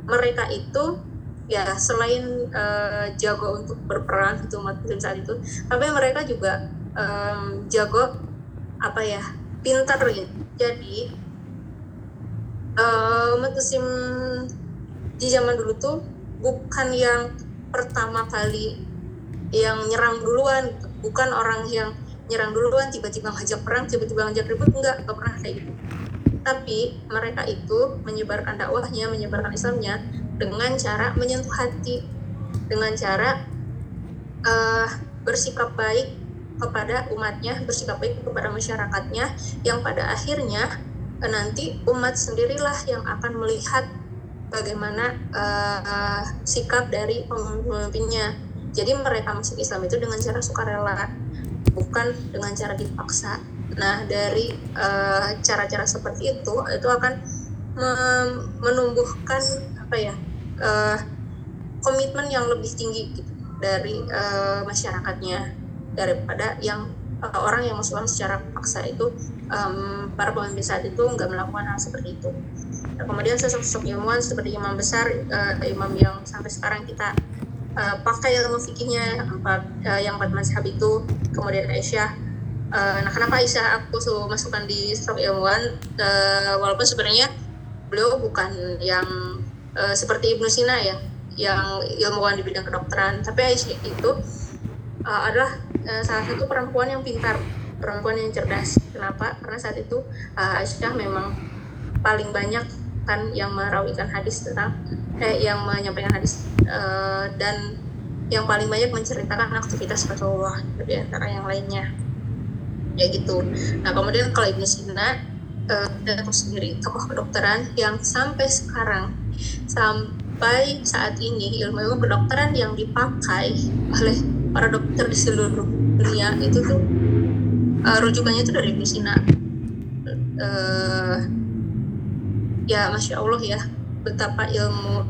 mereka itu ya selain uh, jago untuk berperang itu umat saat itu tapi mereka juga um, jago apa ya pintar jadi uh, di zaman dulu tuh bukan yang pertama kali yang nyerang duluan. Bukan orang yang nyerang duluan tiba-tiba ngajak perang tiba-tiba ngajak ribut. Enggak enggak pernah kayak gitu. Tapi mereka itu menyebarkan dakwahnya menyebarkan Islamnya dengan cara menyentuh hati. Dengan cara uh, bersikap baik kepada umatnya bersikap baik kepada masyarakatnya yang pada akhirnya nanti umat sendirilah yang akan melihat bagaimana uh, sikap dari pemimpinnya. Jadi mereka masuk Islam itu dengan cara sukarela bukan dengan cara dipaksa. Nah dari cara-cara uh, seperti itu itu akan menumbuhkan apa ya uh, komitmen yang lebih tinggi gitu, dari uh, masyarakatnya daripada yang uh, orang yang muslim secara paksa itu um, para pemimpin saat itu nggak melakukan hal seperti itu. Nah, kemudian sosok-sosok ilmuwan seperti imam besar, uh, imam yang sampai sekarang kita uh, pakai ilmu fikihnya uh, yang empat mazhab itu, kemudian Aisyah. Uh, nah kenapa Aisyah aku selalu masukkan di sosok ilmuwan, uh, walaupun sebenarnya beliau bukan yang uh, seperti Ibnu Sina ya yang ilmuwan di bidang kedokteran tapi Aisyah itu uh, adalah uh, salah satu perempuan yang pintar perempuan yang cerdas. Kenapa? Karena saat itu uh, Aisyah memang paling banyak kan yang merawikan hadis tentang eh yang menyampaikan hadis uh, dan yang paling banyak menceritakan aktivitas Rasulullah di antara yang lainnya. Ya gitu. Nah kemudian kalau Ibnu Sina uh, dan sendiri tokoh kedokteran yang sampai sekarang sampai saat ini ilmu-ilmu kedokteran yang dipakai oleh para dokter di seluruh dunia itu tuh uh, rujukannya itu dari Sina. Uh, ya masya Allah ya betapa ilmu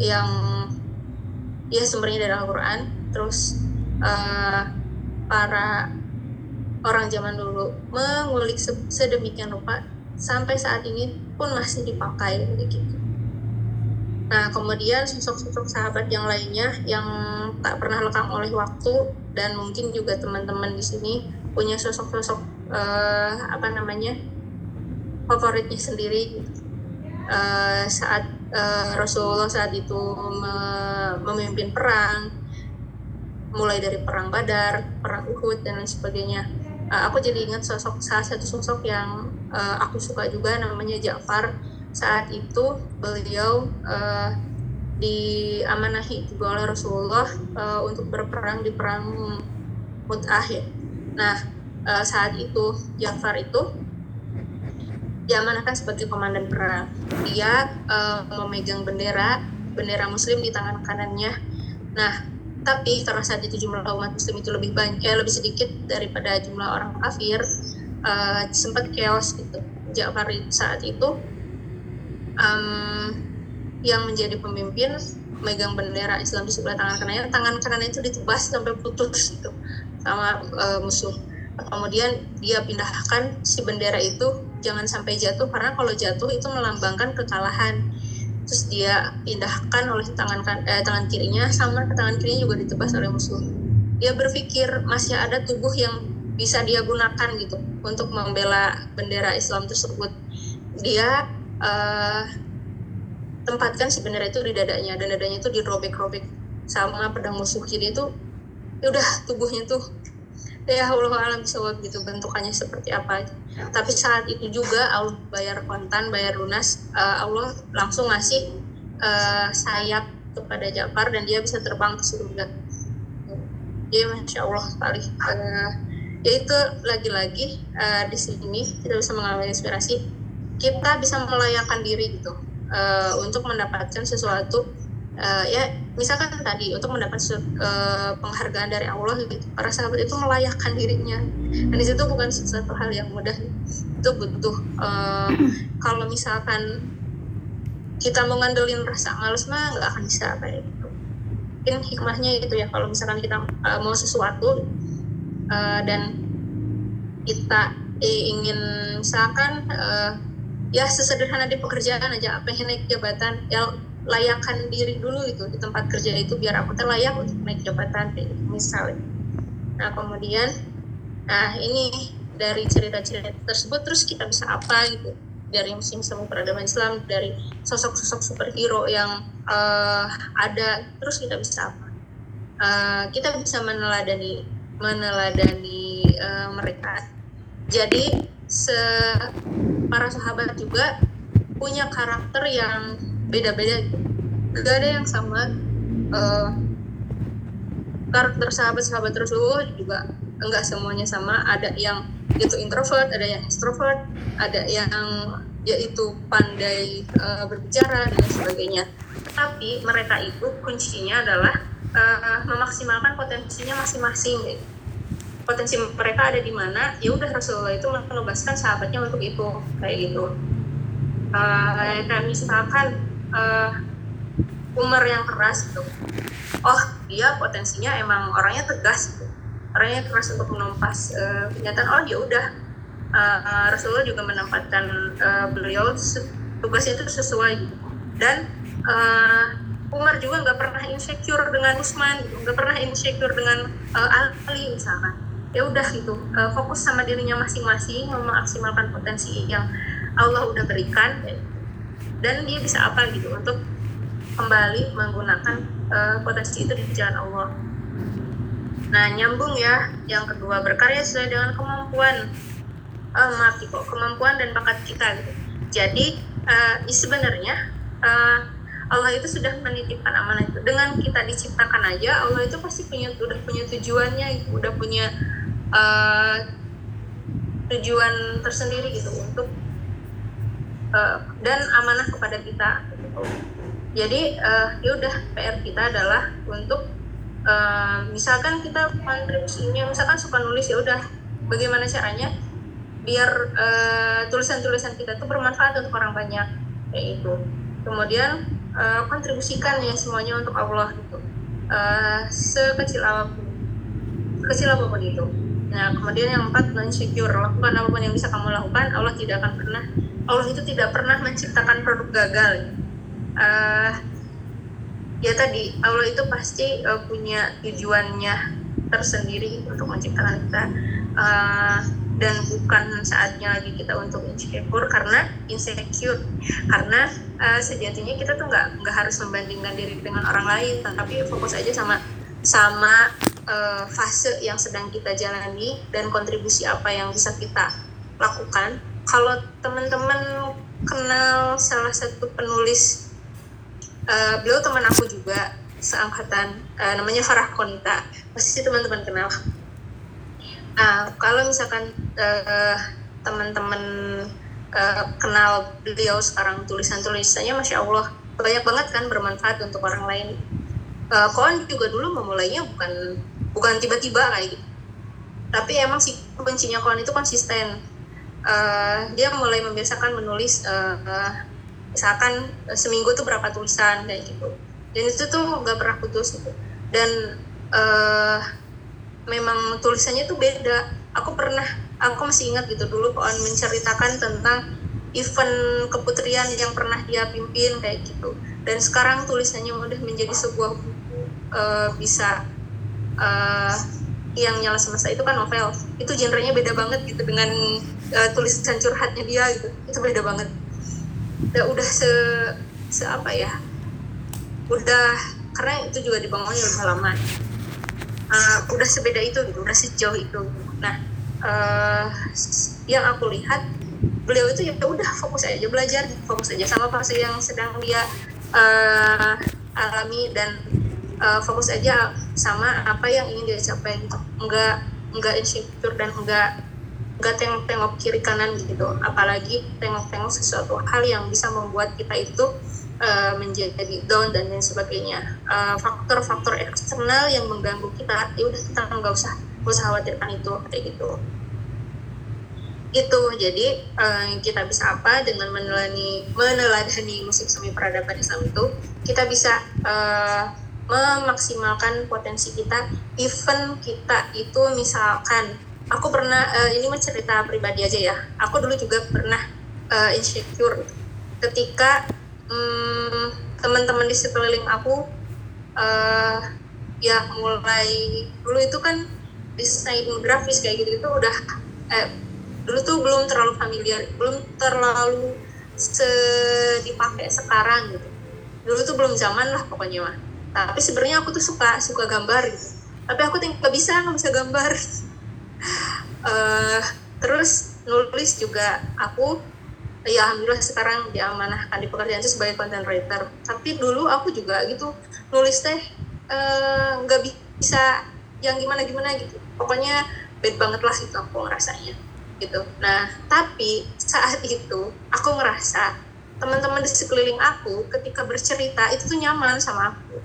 yang ya sumbernya dari Al-Quran terus uh, para orang zaman dulu mengulik sedemikian rupa sampai saat ini pun masih dipakai begitu. Nah, kemudian sosok-sosok sahabat yang lainnya yang tak pernah lekang oleh waktu dan mungkin juga teman-teman di sini punya sosok-sosok uh, apa namanya favoritnya sendiri uh, saat uh, Rasulullah saat itu me memimpin perang mulai dari perang Badar, perang Uhud dan lain sebagainya. Uh, aku jadi ingat sosok salah satu sosok yang uh, aku suka juga namanya Ja'far saat itu beliau uh, diamanahi juga oleh Rasulullah uh, untuk berperang di perang Mut'ah. Nah uh, saat itu Ja'far itu diamanahkan sebagai komandan perang. Dia uh, memegang bendera bendera Muslim di tangan kanannya. Nah tapi karena saat itu jumlah umat Muslim itu lebih banyak, eh, lebih sedikit daripada jumlah orang kafir, uh, sempat chaos gitu. Ja'far saat itu um, yang menjadi pemimpin megang bendera Islam di sebelah tangan kanannya tangan kanannya itu ditebas sampai putus gitu sama uh, musuh. Kemudian dia pindahkan si bendera itu jangan sampai jatuh karena kalau jatuh itu melambangkan kekalahan. Terus dia pindahkan oleh tangan kan eh, tangan kirinya sama ke tangan kirinya juga ditebas oleh musuh. Dia berpikir masih ada tubuh yang bisa dia gunakan gitu untuk membela bendera Islam tersebut. Dia uh, tempatkan sebenarnya itu di dadanya dan dadanya itu dirobek-robek sama pedang musuh kiri itu ya udah tubuhnya tuh ya Allah alam bisawab gitu bentukannya seperti apa. Tapi saat itu juga Allah bayar kontan bayar lunas uh, Allah langsung ngasih uh, sayap kepada Ja'far dan dia bisa terbang ke surga. Ya masya Allah sekali. Uh, ya itu lagi-lagi uh, di sini kita bisa mengalami inspirasi kita bisa melayakkan diri gitu uh, untuk mendapatkan sesuatu uh, ya misalkan tadi untuk mendapat uh, penghargaan dari Allah gitu. Para sahabat itu melayakkan dirinya. Dan itu bukan sesuatu hal yang mudah. Itu butuh uh, *clears throat* kalau misalkan kita mau ngandelin rasa males mah nggak akan bisa kayak gitu. Mungkin hikmahnya itu ya kalau misalkan kita uh, mau sesuatu uh, dan kita eh, ingin misalkan uh, ya sesederhana di pekerjaan aja. Pengen naik jabatan? Ya layakkan diri dulu itu di tempat kerja itu biar aku terlayak untuk naik jabatan gitu, misalnya. Nah kemudian nah ini dari cerita-cerita tersebut terus kita bisa apa gitu. Dari musim semu peradaban Islam dari sosok-sosok superhero yang uh, ada terus kita bisa apa? Uh, kita bisa meneladani meneladani uh, mereka. Jadi se para sahabat juga punya karakter yang beda-beda gitu. Gak ada yang sama uh, karakter sahabat-sahabat Rasulullah juga enggak semuanya sama ada yang itu introvert ada yang extrovert ada yang yaitu pandai uh, berbicara dan sebagainya tapi mereka itu kuncinya adalah uh, memaksimalkan potensinya masing-masing gitu. Potensi mereka ada di mana ya udah Rasulullah itu menebaskan sahabatnya untuk itu kayak gitu. Uh, kayak misalkan uh, Umar yang keras gitu. Oh dia potensinya emang orangnya tegas gitu. Orangnya keras untuk menumpas uh, kenyataan. Oh ya udah. Uh, Rasulullah juga menempatkan uh, beliau tugasnya itu sesuai gitu. dan uh, Umar juga nggak pernah insecure dengan Usman gitu. Nggak pernah insecure dengan uh, Ali misalkan ya udah gitu uh, fokus sama dirinya masing-masing memaksimalkan potensi yang Allah udah berikan dan dia bisa apa gitu untuk kembali menggunakan uh, potensi itu di jalan Allah. Nah nyambung ya yang kedua berkarya sesuai dengan kemampuan uh, maaf kok kemampuan dan bakat kita gitu. Jadi uh, sebenarnya uh, Allah itu sudah menitipkan amanah itu. Dengan kita diciptakan aja Allah itu pasti punya udah punya tujuannya gitu, udah punya uh, tujuan tersendiri gitu untuk uh, dan amanah kepada kita. Jadi uh, ya udah PR kita adalah untuk uh, misalkan kita kontribusinya misalkan suka nulis ya udah. Bagaimana caranya? Biar uh, tulisan-tulisan kita itu bermanfaat untuk orang banyak. Kayak itu kemudian uh, kontribusikan ya semuanya untuk Allah gitu uh, sekecil apa pun kecil apa pun itu Nah, kemudian yang empat, non-secure. Lakukan apa pun yang bisa kamu lakukan, Allah tidak akan pernah, Allah itu tidak pernah menciptakan produk gagal. Uh, ya tadi, Allah itu pasti uh, punya tujuannya tersendiri untuk menciptakan kita. Uh, dan bukan saatnya lagi kita untuk insecure karena insecure karena uh, sejatinya kita tuh nggak nggak harus membandingkan diri dengan orang lain tapi fokus aja sama sama uh, fase yang sedang kita jalani dan kontribusi apa yang bisa kita lakukan. Kalau teman-teman kenal salah satu penulis, uh, beliau teman aku juga seangkatan, uh, namanya Farah Konita, pasti teman-teman kenal. Nah, kalau misalkan uh, teman-teman uh, kenal beliau sekarang tulisan-tulisannya, masya Allah banyak banget kan bermanfaat untuk orang lain. Uh, juga dulu memulainya bukan bukan tiba-tiba kayak gitu. Tapi emang si kuncinya Koan itu konsisten. Uh, dia mulai membiasakan menulis uh, uh, misalkan uh, seminggu tuh berapa tulisan kayak gitu. Dan itu tuh gak pernah putus gitu. Dan uh, memang tulisannya tuh beda. Aku pernah aku masih ingat gitu dulu Koan menceritakan tentang event keputrian yang pernah dia pimpin kayak gitu. Dan sekarang tulisannya udah menjadi sebuah buku uh, bisa uh, yang nyala semesta. Itu kan novel. Itu genrenya beda banget gitu dengan uh, tulisan curhatnya dia gitu. Itu beda banget. Udah udah se, se apa ya? Udah karena itu juga dibangunnya udah lama uh, udah sebeda itu gitu udah sejauh itu. Nah uh, yang aku lihat beliau itu ya udah fokus aja belajar fokus aja sama fase yang sedang dia uh, alami dan uh, fokus aja sama apa yang ingin dia capai gitu enggak enggak insecure dan enggak enggak tengok-tengok kiri kanan gitu. Apalagi tengok-tengok sesuatu hal yang bisa membuat kita itu uh, menjadi down dan lain sebagainya. Faktor-faktor uh, eksternal yang mengganggu kita ya udah kita nggak usah nggak usah khawatirkan itu kayak gitu. Itu jadi uh, kita bisa apa dengan meneladani meneladani musik semi peradaban Islam itu? Kita bisa uh, memaksimalkan potensi kita even kita itu misalkan aku pernah uh, ini mencerita pribadi aja ya. Aku dulu juga pernah uh, insecure. Ketika um, teman-teman di sekeliling aku uh, ya mulai dulu itu kan desain grafis kayak gitu itu udah eh, dulu tuh belum terlalu familiar belum terlalu se dipakai sekarang gitu. Dulu tuh belum zaman lah pokoknya mah. Tapi sebenarnya aku tuh suka suka gambar gitu. Tapi aku nggak bisa nggak bisa gambar. Uh, *laughs* terus nulis juga aku ya alhamdulillah sekarang diamanahkan di pekerjaan itu sebagai content writer. Tapi dulu aku juga gitu nulis teh eh, nggak uh, bisa yang gimana gimana gitu. Pokoknya bad banget lah itu aku ngerasanya gitu. Nah tapi saat itu aku ngerasa teman-teman di sekeliling aku ketika bercerita itu tuh nyaman sama aku.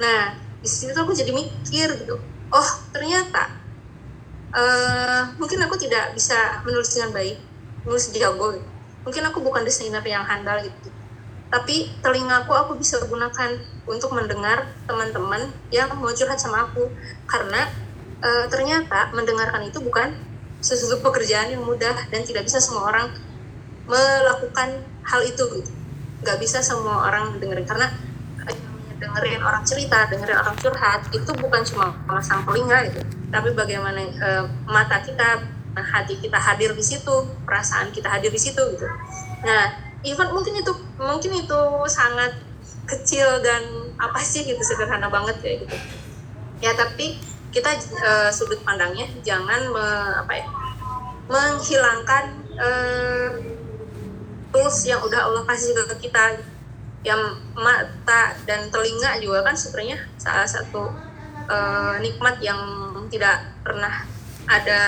Nah di situ aku jadi mikir gitu oh ternyata uh, mungkin aku tidak bisa menulis dengan baik menulis jago gitu. Mungkin aku bukan desainer yang handal gitu. Tapi telingaku aku bisa gunakan untuk mendengar teman-teman yang mau curhat sama aku. Karena uh, ternyata mendengarkan itu bukan sesuatu pekerjaan yang mudah dan tidak bisa semua orang melakukan hal itu gitu. Nggak bisa semua orang dengerin. Karena dengerin orang cerita dengerin orang curhat itu bukan cuma memasang telinga gitu. Tapi bagaimana e, mata kita hati kita hadir di situ perasaan kita hadir di situ gitu. Nah even mungkin itu mungkin itu sangat kecil dan apa sih gitu sederhana banget kayak gitu. Ya tapi kita uh, sudut pandangnya jangan me, apa ya menghilangkan uh, tools yang udah Allah kasih ke kita. Yang mata dan telinga juga kan sebenarnya salah satu uh, nikmat yang tidak pernah ada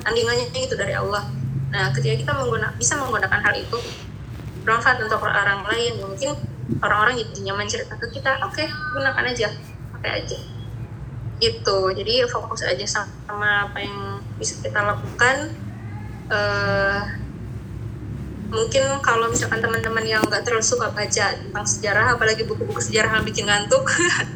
tandingannya itu dari Allah. Nah, ketika kita bisa menggunakan hal itu bermanfaat untuk orang lain, mungkin orang-orang jadi nyaman cerita ke kita, oke okay, gunakan aja, pakai aja. Gitu. Jadi fokus aja sama apa yang bisa kita lakukan. Uh, mungkin kalau misalkan teman-teman yang nggak terlalu suka baca tentang sejarah apalagi buku-buku sejarah yang bikin ngantuk *laughs*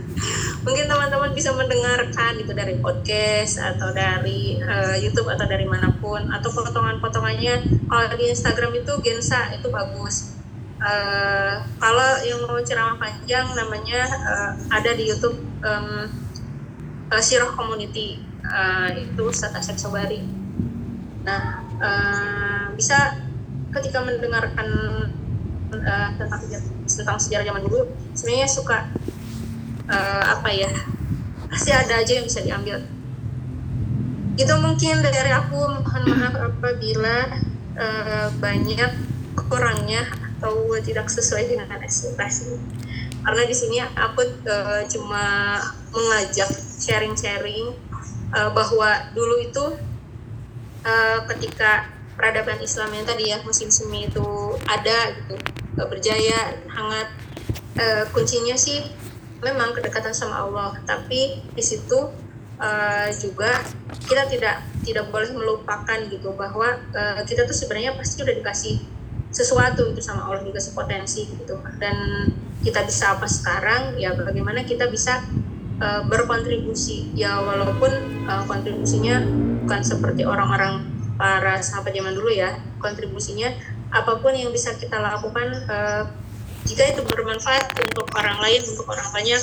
mungkin teman-teman bisa mendengarkan itu dari podcast atau dari uh, YouTube atau dari mana pun. Atau potongan-potongannya. Kalau di Instagram itu Gensa itu bagus. Uh, kalau yang mau ceramah panjang namanya uh, ada di YouTube um, uh, Sirah Community. Uh, itu Ustadz Asep Sobari. Nah uh, bisa ketika mendengarkan uh, tentang tentang sejarah zaman dulu sebenarnya suka uh, apa ya? Pasti ada aja yang bisa diambil. Itu mungkin dari aku mohon maaf apabila uh, banyak kurangnya atau tidak sesuai dengan ekspektasi. Karena di sini aku uh, cuma mengajak sharing-sharing uh, bahwa dulu itu uh, ketika peradaban Islam yang tadi ya musim semi itu ada gitu berjaya hangat uh, kuncinya sih memang kedekatan sama Allah. Tapi di situ uh, juga kita tidak tidak boleh melupakan gitu bahwa uh, kita tuh sebenarnya pasti udah dikasih sesuatu itu sama Allah juga sepotensi gitu. Dan kita bisa apa sekarang ya bagaimana kita bisa uh, berkontribusi. Ya walaupun uh, kontribusinya bukan seperti orang-orang para sahabat zaman dulu ya. Kontribusinya apa pun yang bisa kita lakukan uh, jika itu bermanfaat untuk orang lain untuk orang banyak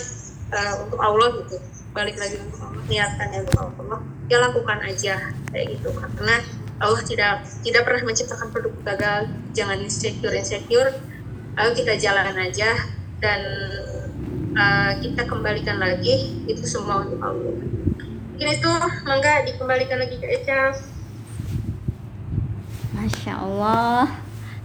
uh, untuk Allah gitu. Balik lagi untuk Allah niatkan untuk Allah ya lakukan aja kayak gitu. Karena Allah tidak tidak pernah menciptakan produk gagal. Jangan insecure insecure. Ayo kita jalan aja dan uh, kita kembalikan lagi itu semua untuk Allah. Mungkin itu mangga dikembalikan lagi ke Eca. Masya Allah,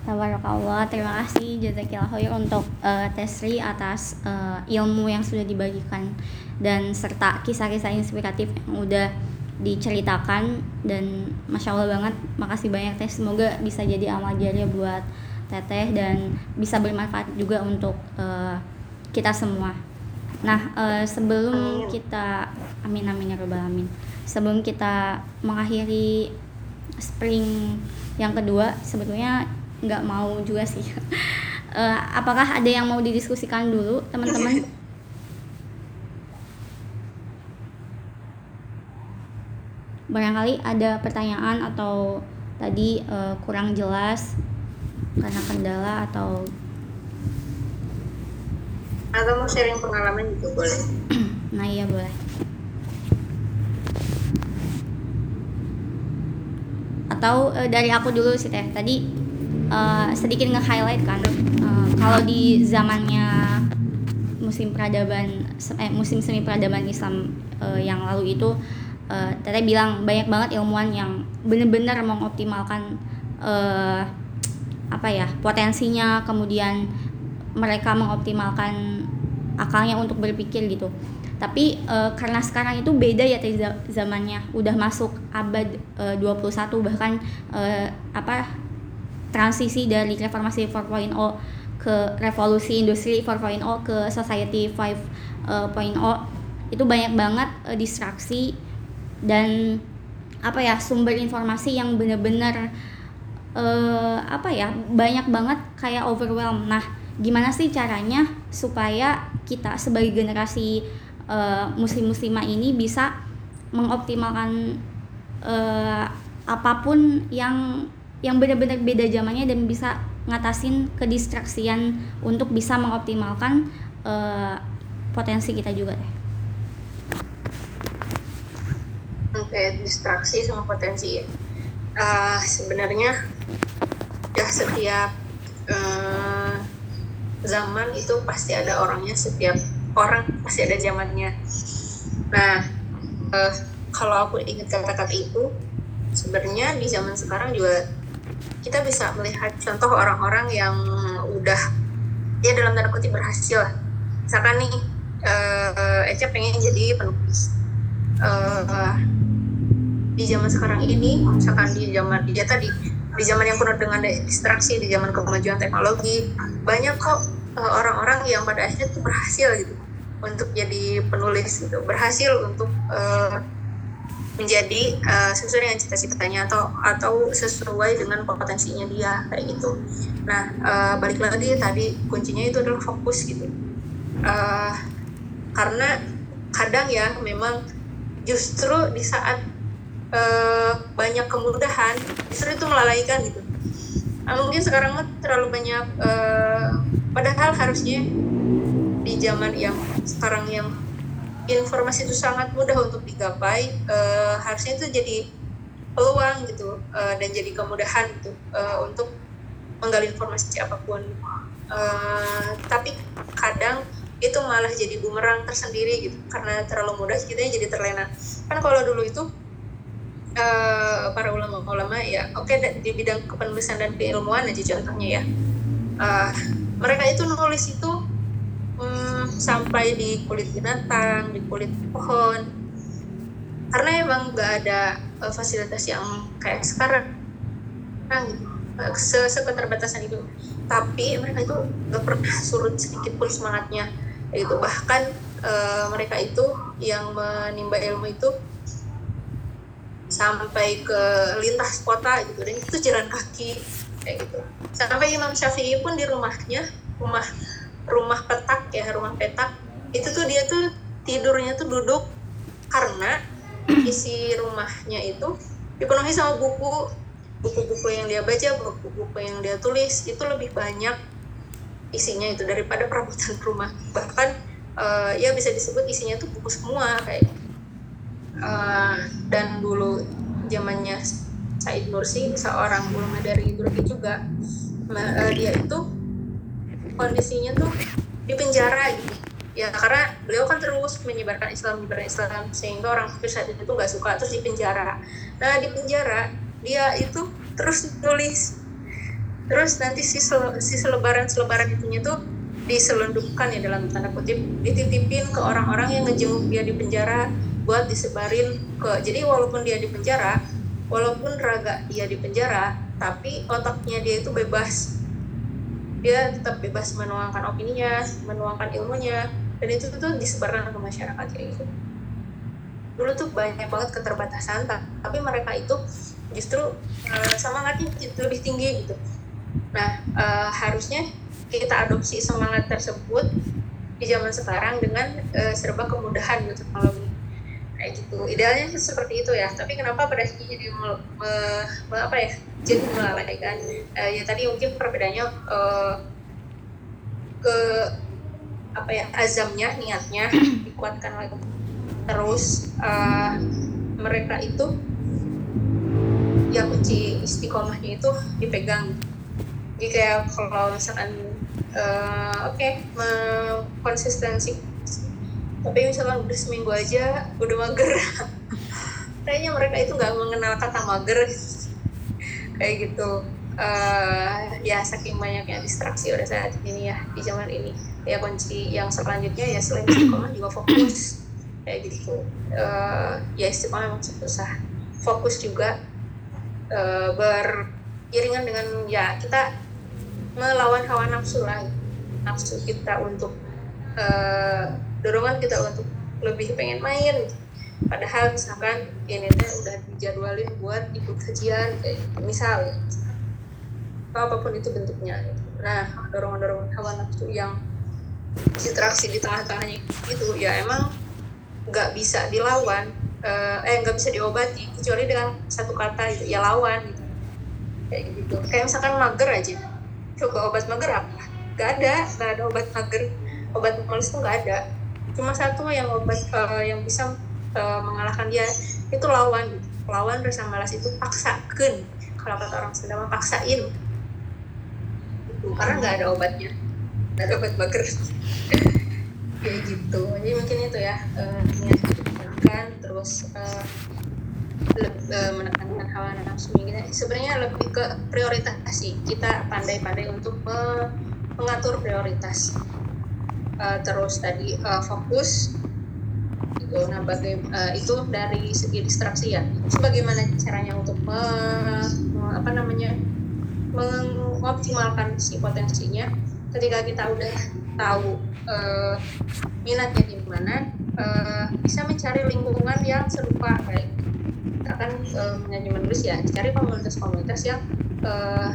Tabarakallah, terima kasih Jazakillah khair untuk uh, Tesri atas uh, ilmu yang sudah dibagikan dan serta kisah-kisah inspiratif yang udah diceritakan dan Masya Allah banget, makasih banyak Tes, semoga bisa jadi amal jariah buat Teteh dan bisa bermanfaat juga untuk uh, kita semua. Nah, uh, sebelum Amin. kita amin amin ya rabbal alamin. Sebelum kita mengakhiri spring yang kedua, sebetulnya nggak mau juga sih. Uh, *laughs* apakah ada yang mau didiskusikan dulu, teman-teman? Barangkali ada pertanyaan atau tadi uh, kurang jelas karena kendala atau atau mau sharing pengalaman juga boleh *clears throat* nah iya boleh atau uh, dari aku dulu sih teh tadi uh, sedikit nge-highlight kan uh, kalau di zamannya musim peradaban eh, musim semi peradaban Islam uh, yang lalu itu uh, teteh bilang banyak banget ilmuwan yang benar-benar mengoptimalkan uh, apa ya potensinya kemudian mereka mengoptimalkan akalnya untuk berpikir gitu. Tapi e, karena sekarang itu beda ya zamannya. Udah masuk abad e, 21 bahkan e, apa transisi dari reformasi 4.0 ke revolusi industri 4.0 ke society 5.0 itu banyak banget e, distraksi dan apa ya sumber informasi yang benar-benar uh, apa ya banyak banget kayak overwhelm. Nah gimana sih caranya supaya kita sebagai generasi uh, muslim-muslimah ini bisa mengoptimalkan uh, apa pun yang yang benar-benar beda zamannya dan bisa ngatasin kedistraksian untuk bisa mengoptimalkan uh, potensi kita juga deh. Oke, distraksi sama potensi. Uh, sebenarnya ya setiap uh, zaman itu pasti ada orangnya setiap orang pasti ada zamannya nah uh, kalau aku ingat kata-kata itu sebenarnya di zaman sekarang juga kita bisa melihat contoh orang-orang yang udah ya dalam tanda kutip berhasil misalkan nih uh, Eca pengen jadi penulis. Uh, di zaman sekarang ini misalkan di zaman dia tadi di zaman yang penuh dengan distraksi di zaman kemajuan teknologi banyak kok uh, orang-orang yang pada akhirnya tuh berhasil gitu untuk jadi penulis gitu. Berhasil untuk uh, menjadi uh, sesuai dengan cita-citanya atau atau sesuai dengan potensinya dia kayak gitu. Nah uh, balik lagi tadi kuncinya itu adalah fokus gitu. Uh, karena kadang ya memang justru di saat uh, banyak kemudahan justru itu melalaikan gitu. Nah, mungkin sekarang terlalu banyak uh, padahal harusnya di zaman yang sekarang yang informasi itu sangat mudah untuk digapai uh, harusnya itu jadi peluang gitu uh, dan jadi kemudahan gitu uh, untuk menggali informasi apa pun uh, tapi kadang itu malah jadi bumerang tersendiri gitu karena terlalu mudah kita jadi terlena. Kan kalau dulu itu uh, para ulama-ulama ya oke okay, di bidang kepenulisan dan keilmuan aja contohnya ya. Uh, mereka itu nulis itu um, sampai di kulit binatang di kulit pohon. Karena emang nggak ada uh, fasilitas yang kayak sekarang. Nah, se seketerbatasan itu. Tapi mereka itu nggak pernah surut sedikit pun semangatnya. Itu bahkan uh, mereka itu yang menimba ilmu itu sampai ke lintas kota gitu. Dan itu jalan kaki kayak gitu. Sampai Imam Syafi'i pun di rumahnya rumah rumah petak ya rumah petak. Itu tuh dia tuh tidurnya tuh duduk karena *clears throat* isi rumahnya itu dipenuhi sama buku. Buku-buku yang dia baca buku-buku yang dia tulis itu lebih banyak isinya itu daripada perabotan *laughs* rumah. Bahkan uh, ya bisa disebut isinya tuh buku semua kayak uh, dan dulu zamannya Said Nursi seorang ulama dari Turki juga uh, dia itu kondisinya tuh di penjara gitu. Ya karena beliau kan terus menyebarkan Islam menyebarkan Islam sehingga orang kafir saat itu nggak suka terus di penjara. Nah di penjara dia itu terus nulis terus nanti si, sel, si selebaran selebaran itunya tuh diselundupkan ya dalam tanda kutip dititipin ke orang-orang yang ngejenguk dia di penjara buat disebarin ke jadi walaupun dia di penjara walaupun raga dia di penjara tapi otaknya dia itu bebas dia tetap bebas menuangkan opininya menuangkan ilmunya dan itu tuh disebarkan ke masyarakat kayak gitu. Dulu tuh banyak banget keterbatasan tapi mereka itu justru uh, semangatnya lebih tinggi gitu. Nah uh, harusnya kita adopsi semangat tersebut di zaman sekarang dengan uh, serba kemudahan gitu teknologi kayak gitu. Idealnya seperti itu ya. Tapi kenapa pada jadi me, me, me, apa ya? Jadi melalaikan? Uh, ya tadi mungkin perbedaannya uh, ke apa ya azamnya niatnya *clears throat* dikuatkan lagi. Terus uh, mereka itu ya kunci istiqomahnya itu dipegang. Jadi kayak kalau misalkan uh, oke okay, konsistensi tapi misalkan udah seminggu aja udah mager. Kayaknya mereka itu nggak mengenal kata mager. Kayak gitu. Uh, ya saking banyaknya distraksi pada saat ini ya di zaman ini. Ya kunci yang selanjutnya ya selain istiqomah juga fokus. Kayak gitu. Uh, ya istiqomah memang susah. Fokus juga uh, beriringan dengan ya kita melawan hawa nafsu lah. Nafsu kita untuk uh, dorongan kita untuk lebih pengen main. Padahal misalkan ini udah dijadwalin buat ikut kajian kayak gitu. misal atau apa pun itu bentuknya. Nah dorongan-dorongan hawa nafsu yang distraksi di tengah-tengahnya itu ya emang nggak bisa dilawan uh, eh nggak bisa diobati kecuali dengan satu kata itu ya lawan gitu. Kayak gitu. Kayak misalkan mager aja. Coba obat mager apa? Nggak ada. Nggak ada obat mager. Obat malas itu nggak ada cuma satu yang obat uh, yang bisa uh, mengalahkan dia itu lawan. Lawan rasa malas itu paksakan kalau kata orang Sunda mah paksain. Gitu. karena nggak ada obatnya. Nggak ada obat mager *laughs* kayak gitu. Jadi mungkin itu ya uh, niat menekan terus uh, uh, menekankan hawa nafsu gitu sebenarnya lebih ke prioritas sih. Kita pandai-pandai untuk me mengatur prioritas uh, terus tadi uh, fokus itu nah uh, itu dari segi distraksi ya. Bagaimana caranya untuk me, me, apa namanya mengoptimalkan si potensinya? Ketika kita udah tahu uh, minatnya di mana uh, bisa mencari lingkungan yang serupa. Kayak kita kan menyanyi menulis ya cari komunitas-komunitas yang uh,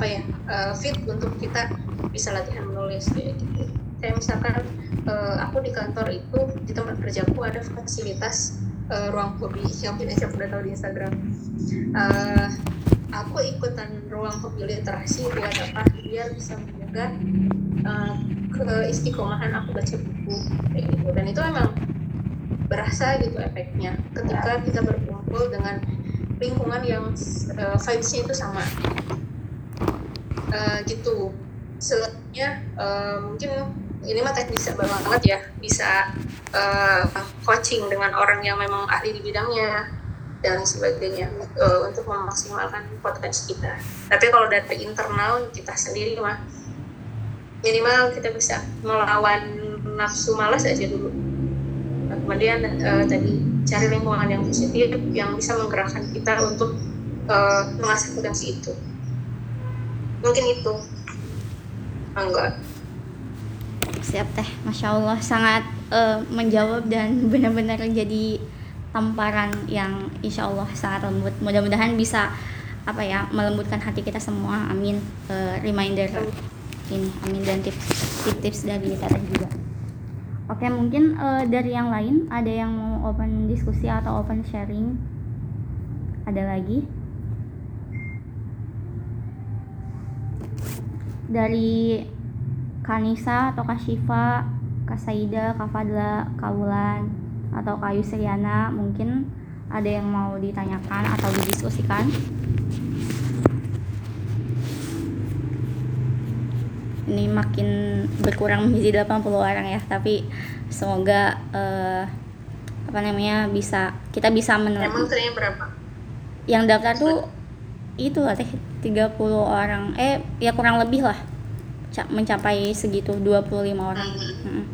apa ya uh, fit untuk kita bisa latihan menulis kayak gitu. Kayak misalkan uh, aku di kantor itu di tempat kerjaku ada fasilitas uh, ruang hobi yang punya siapa udah tahu di Instagram. Uh, aku ikutan ruang hobi literasi biar apa biar bisa menjaga uh, keistiqomahan aku baca buku kayak gitu. Dan itu emang berasa gitu efeknya ketika kita berkumpul dengan lingkungan yang uh, vibesnya itu sama uh, gitu selanjutnya uh, mungkin ini mah teknis banget ya bisa uh, coaching dengan orang yang memang ahli di bidangnya dan sebagainya uh, untuk memaksimalkan potensi kita. Tapi kalau dari internal kita sendiri mah minimal kita bisa melawan nafsu malas aja dulu. Nah, kemudian uh, tadi cari lingkungan yang positif yang bisa menggerakkan kita untuk uh, mengasah potensi itu. Mungkin itu. Enggak. Siap teh, masya Allah sangat uh, menjawab dan *laughs* benar-benar jadi tamparan yang insya Allah sangat lembut. Mudah-mudahan bisa apa ya melembutkan hati kita semua. Amin. Uh, reminder ini amin dan tips tips dari teteh juga. Oke mungkin uh, dari yang lain ada yang mau open diskusi atau open sharing? Ada lagi dari Kanisa atau Kashifa Kasaida Kafadla Kaulan atau Kayu Sriana mungkin ada yang mau ditanyakan atau didiskusikan? Ini makin berkurang menjadi 80 orang ya tapi semoga uh, apa namanya bisa kita bisa emang berapa? Yang daftar tuh itu lah teh 30 orang. Eh ya kurang lebih lah. Mencapai segitu 25 orang. Hmm. Hmm.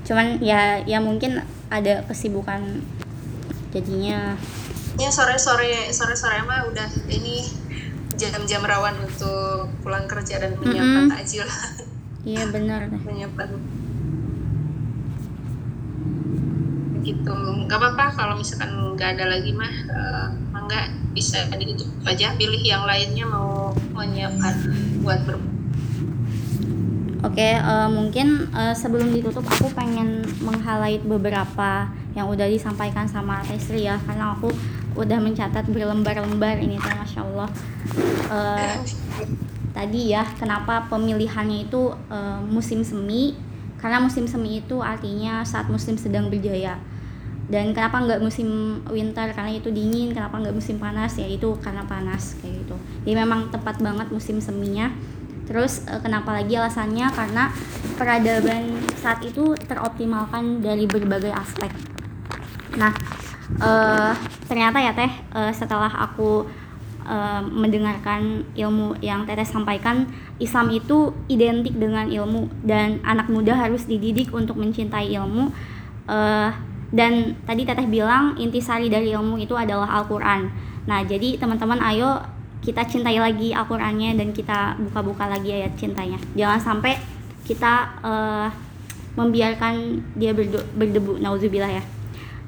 cuman ya ya mungkin ada kesibukan jadinya. Ya sore sore sore sore mah udah ini jam-jam rawan untuk pulang kerja dan menyiapkan Mm-mm. takjil. *laughs* Iya benar menyiapkan. Gitu. Nggak apa-apa kalau misalkan nggak ada lagi mah eh, mangga bisa ditutup aja pilih yang lainnya mau menyiapkan buat ber Oke, eh, mungkin eh, sebelum ditutup aku pengen meng-highlight beberapa yang udah disampaikan sama Tesri ya, karena aku udah mencatat berlembar-lembar ini teh, masya Allah. Eh, tadi ya, kenapa pemilihannya itu eh, musim semi? Karena musim semi itu artinya saat musim sedang berjaya. Dan kenapa nggak musim winter? Karena itu dingin. Kenapa nggak musim panas? Ya itu karena panas kayak gitu. Jadi memang tepat banget musim seminya. Terus eh, kenapa lagi alasannya? Karena peradaban saat itu teroptimalkan dari berbagai aspek. Nah, eh, ternyata ya Teh, eh, setelah aku eh, mendengarkan ilmu yang Teteh sampaikan, Islam itu identik dengan ilmu dan anak muda harus dididik untuk mencintai ilmu. Eh, dan tadi Teteh bilang intisari dari ilmu itu adalah Al-Qur'an. Nah, jadi teman-teman ayo kita cintai lagi Al-Qur'annya dan kita buka-buka lagi ayat cintanya. Jangan sampai kita eh, membiarkan dia berdo- berdebu nauzubillah ya.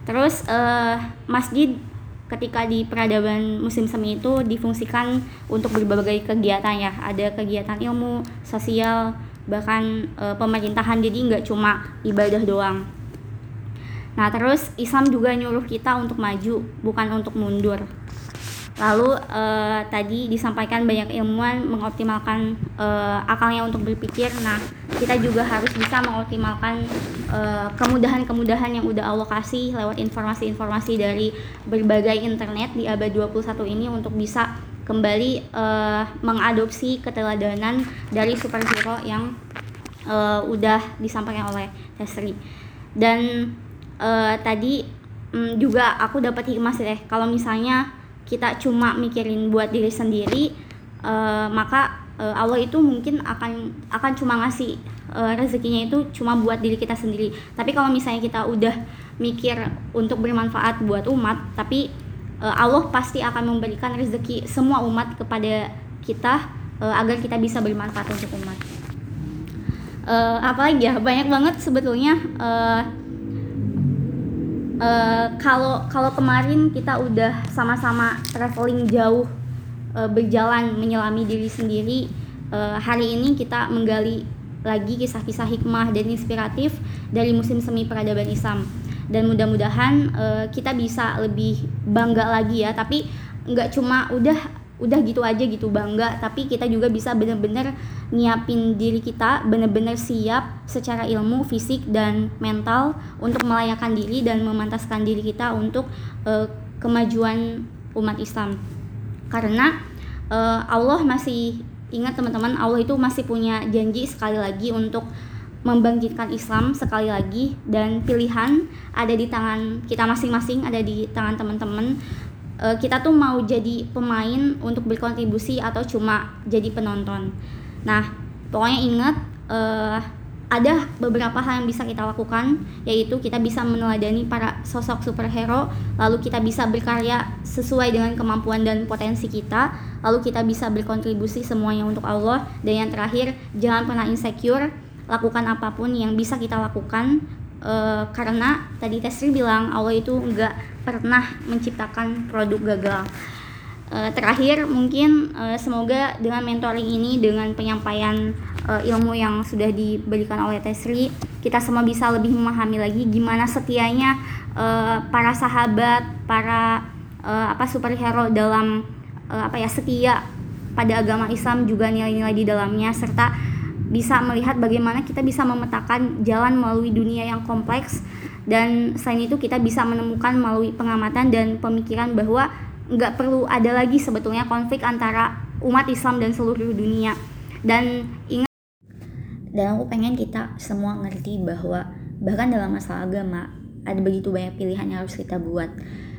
Terus eh, masjid ketika di peradaban musim semi itu difungsikan untuk berbagai kegiatan ya. Ada kegiatan ilmu, sosial, bahkan eh, pemerintahan. Jadi nggak cuma ibadah doang. Nah, terus Islam juga nyuruh kita untuk maju, bukan untuk mundur. Lalu eh, tadi disampaikan banyak ilmuwan mengoptimalkan eh, akalnya untuk berpikir. Nah, kita juga harus bisa mengoptimalkan eh, kemudahan-kemudahan yang udah Allah kasih lewat informasi-informasi dari berbagai internet di abad 21 ini untuk bisa kembali eh, mengadopsi keteladanan dari superhero yang eh, udah disampaikan oleh Tesri. Dan eh, tadi mm, juga aku dapat hikmah sih deh kalau misalnya kita cuma mikirin buat diri sendiri eh, maka eh, Allah itu mungkin akan akan cuma ngasih eh, rezekinya itu cuma buat diri kita sendiri. Tapi kalau misalnya kita udah mikir untuk bermanfaat buat umat tapi eh, Allah pasti akan memberikan rezeki semua umat kepada kita eh, agar kita bisa bermanfaat untuk umat. Eh, apalagi ya banyak banget sebetulnya eh, Eh, kalau kalau kemarin kita udah sama-sama traveling jauh eh, berjalan menyelami diri sendiri eh, hari ini kita menggali lagi kisah-kisah hikmah dan inspiratif dari musim semi peradaban Islam. Dan mudah-mudahan eh, kita bisa lebih bangga lagi ya. Tapi nggak cuma udah udah gitu aja gitu bangga. Tapi kita juga bisa bener-bener nyiapin diri kita bener-bener siap secara ilmu fisik dan mental untuk melayakan diri dan memantaskan diri kita untuk eh, kemajuan umat Islam. Karena eh, Allah masih ingat teman-teman Allah itu masih punya janji sekali lagi untuk membangkitkan Islam sekali lagi. Dan pilihan ada di tangan kita masing-masing ada di tangan teman-teman Eh, kita tuh mau jadi pemain untuk berkontribusi atau cuma jadi penonton. Nah, pokoknya ingat eh, ada beberapa hal yang bisa kita lakukan, yaitu kita bisa meneladani para sosok superhero, lalu kita bisa berkarya sesuai dengan kemampuan dan potensi kita, lalu kita bisa berkontribusi semuanya untuk Allah, dan yang terakhir jangan pernah insecure, lakukan apa pun yang bisa kita lakukan Eh, karena tadi Tesri bilang Allah itu nggak pernah menciptakan produk gagal. Eh, terakhir mungkin eh, semoga dengan mentoring ini dengan penyampaian eh, ilmu yang sudah diberikan oleh Tesri kita semua bisa lebih memahami lagi gimana setianya eh, para sahabat para eh, apa superhero dalam eh, apa ya setia pada agama Islam juga nilai-nilai di dalamnya serta bisa melihat bagaimana kita bisa memetakan jalan melalui dunia yang kompleks. Dan selain itu kita bisa menemukan melalui pengamatan dan pemikiran bahwa nggak perlu ada lagi sebetulnya konflik antara umat Islam dan seluruh dunia. Dan ingat dan aku pengen kita semua ngerti bahwa bahkan dalam masalah agama ada begitu banyak pilihan yang harus kita buat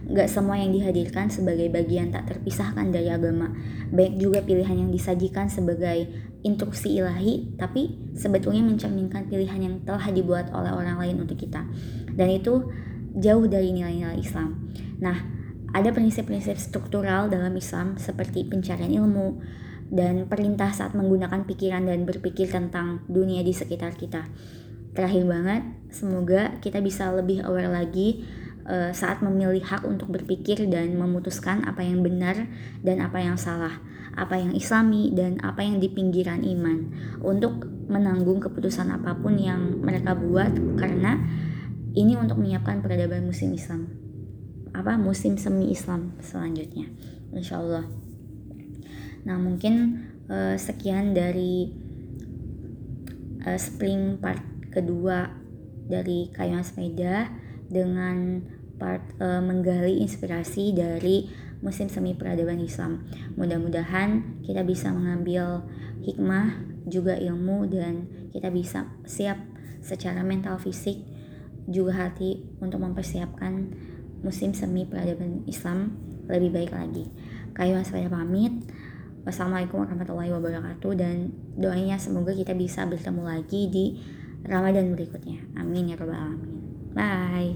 nggak semua yang dihadirkan sebagai bagian tak terpisahkan dari agama. Baik juga pilihan yang disajikan sebagai instruksi ilahi tapi sebetulnya mencerminkan pilihan yang telah dibuat oleh orang lain untuk kita. Dan itu jauh dari nilai-nilai Islam. Nah ada prinsip-prinsip struktural dalam Islam seperti pencarian ilmu dan perintah saat menggunakan pikiran dan berpikir tentang dunia di sekitar kita. Terakhir banget, semoga kita bisa lebih aware lagi uh, saat memilih hak untuk berpikir dan memutuskan apa yang benar dan apa yang salah, apa yang islami dan apa yang di pinggiran iman. Untuk menanggung keputusan apa pun yang mereka buat karena ini untuk menyiapkan peradaban musim Islam. Apa? Musim semi Islam selanjutnya. Insya Allah nah mungkin uh, sekian dari uh, spring part kedua dari kayuan sepeda dengan part uh, menggali inspirasi dari musim semi peradaban Islam. Mudah-mudahan kita bisa mengambil hikmah juga ilmu dan kita bisa siap secara mental fisik juga hati untuk mempersiapkan musim semi peradaban Islam lebih baik lagi. Kayuan sepeda pamit. Wassalamualaikum warahmatullahi wabarakatuh dan doanya semoga kita bisa bertemu lagi di Ramadan berikutnya. Amin ya robbal alamin. 拜。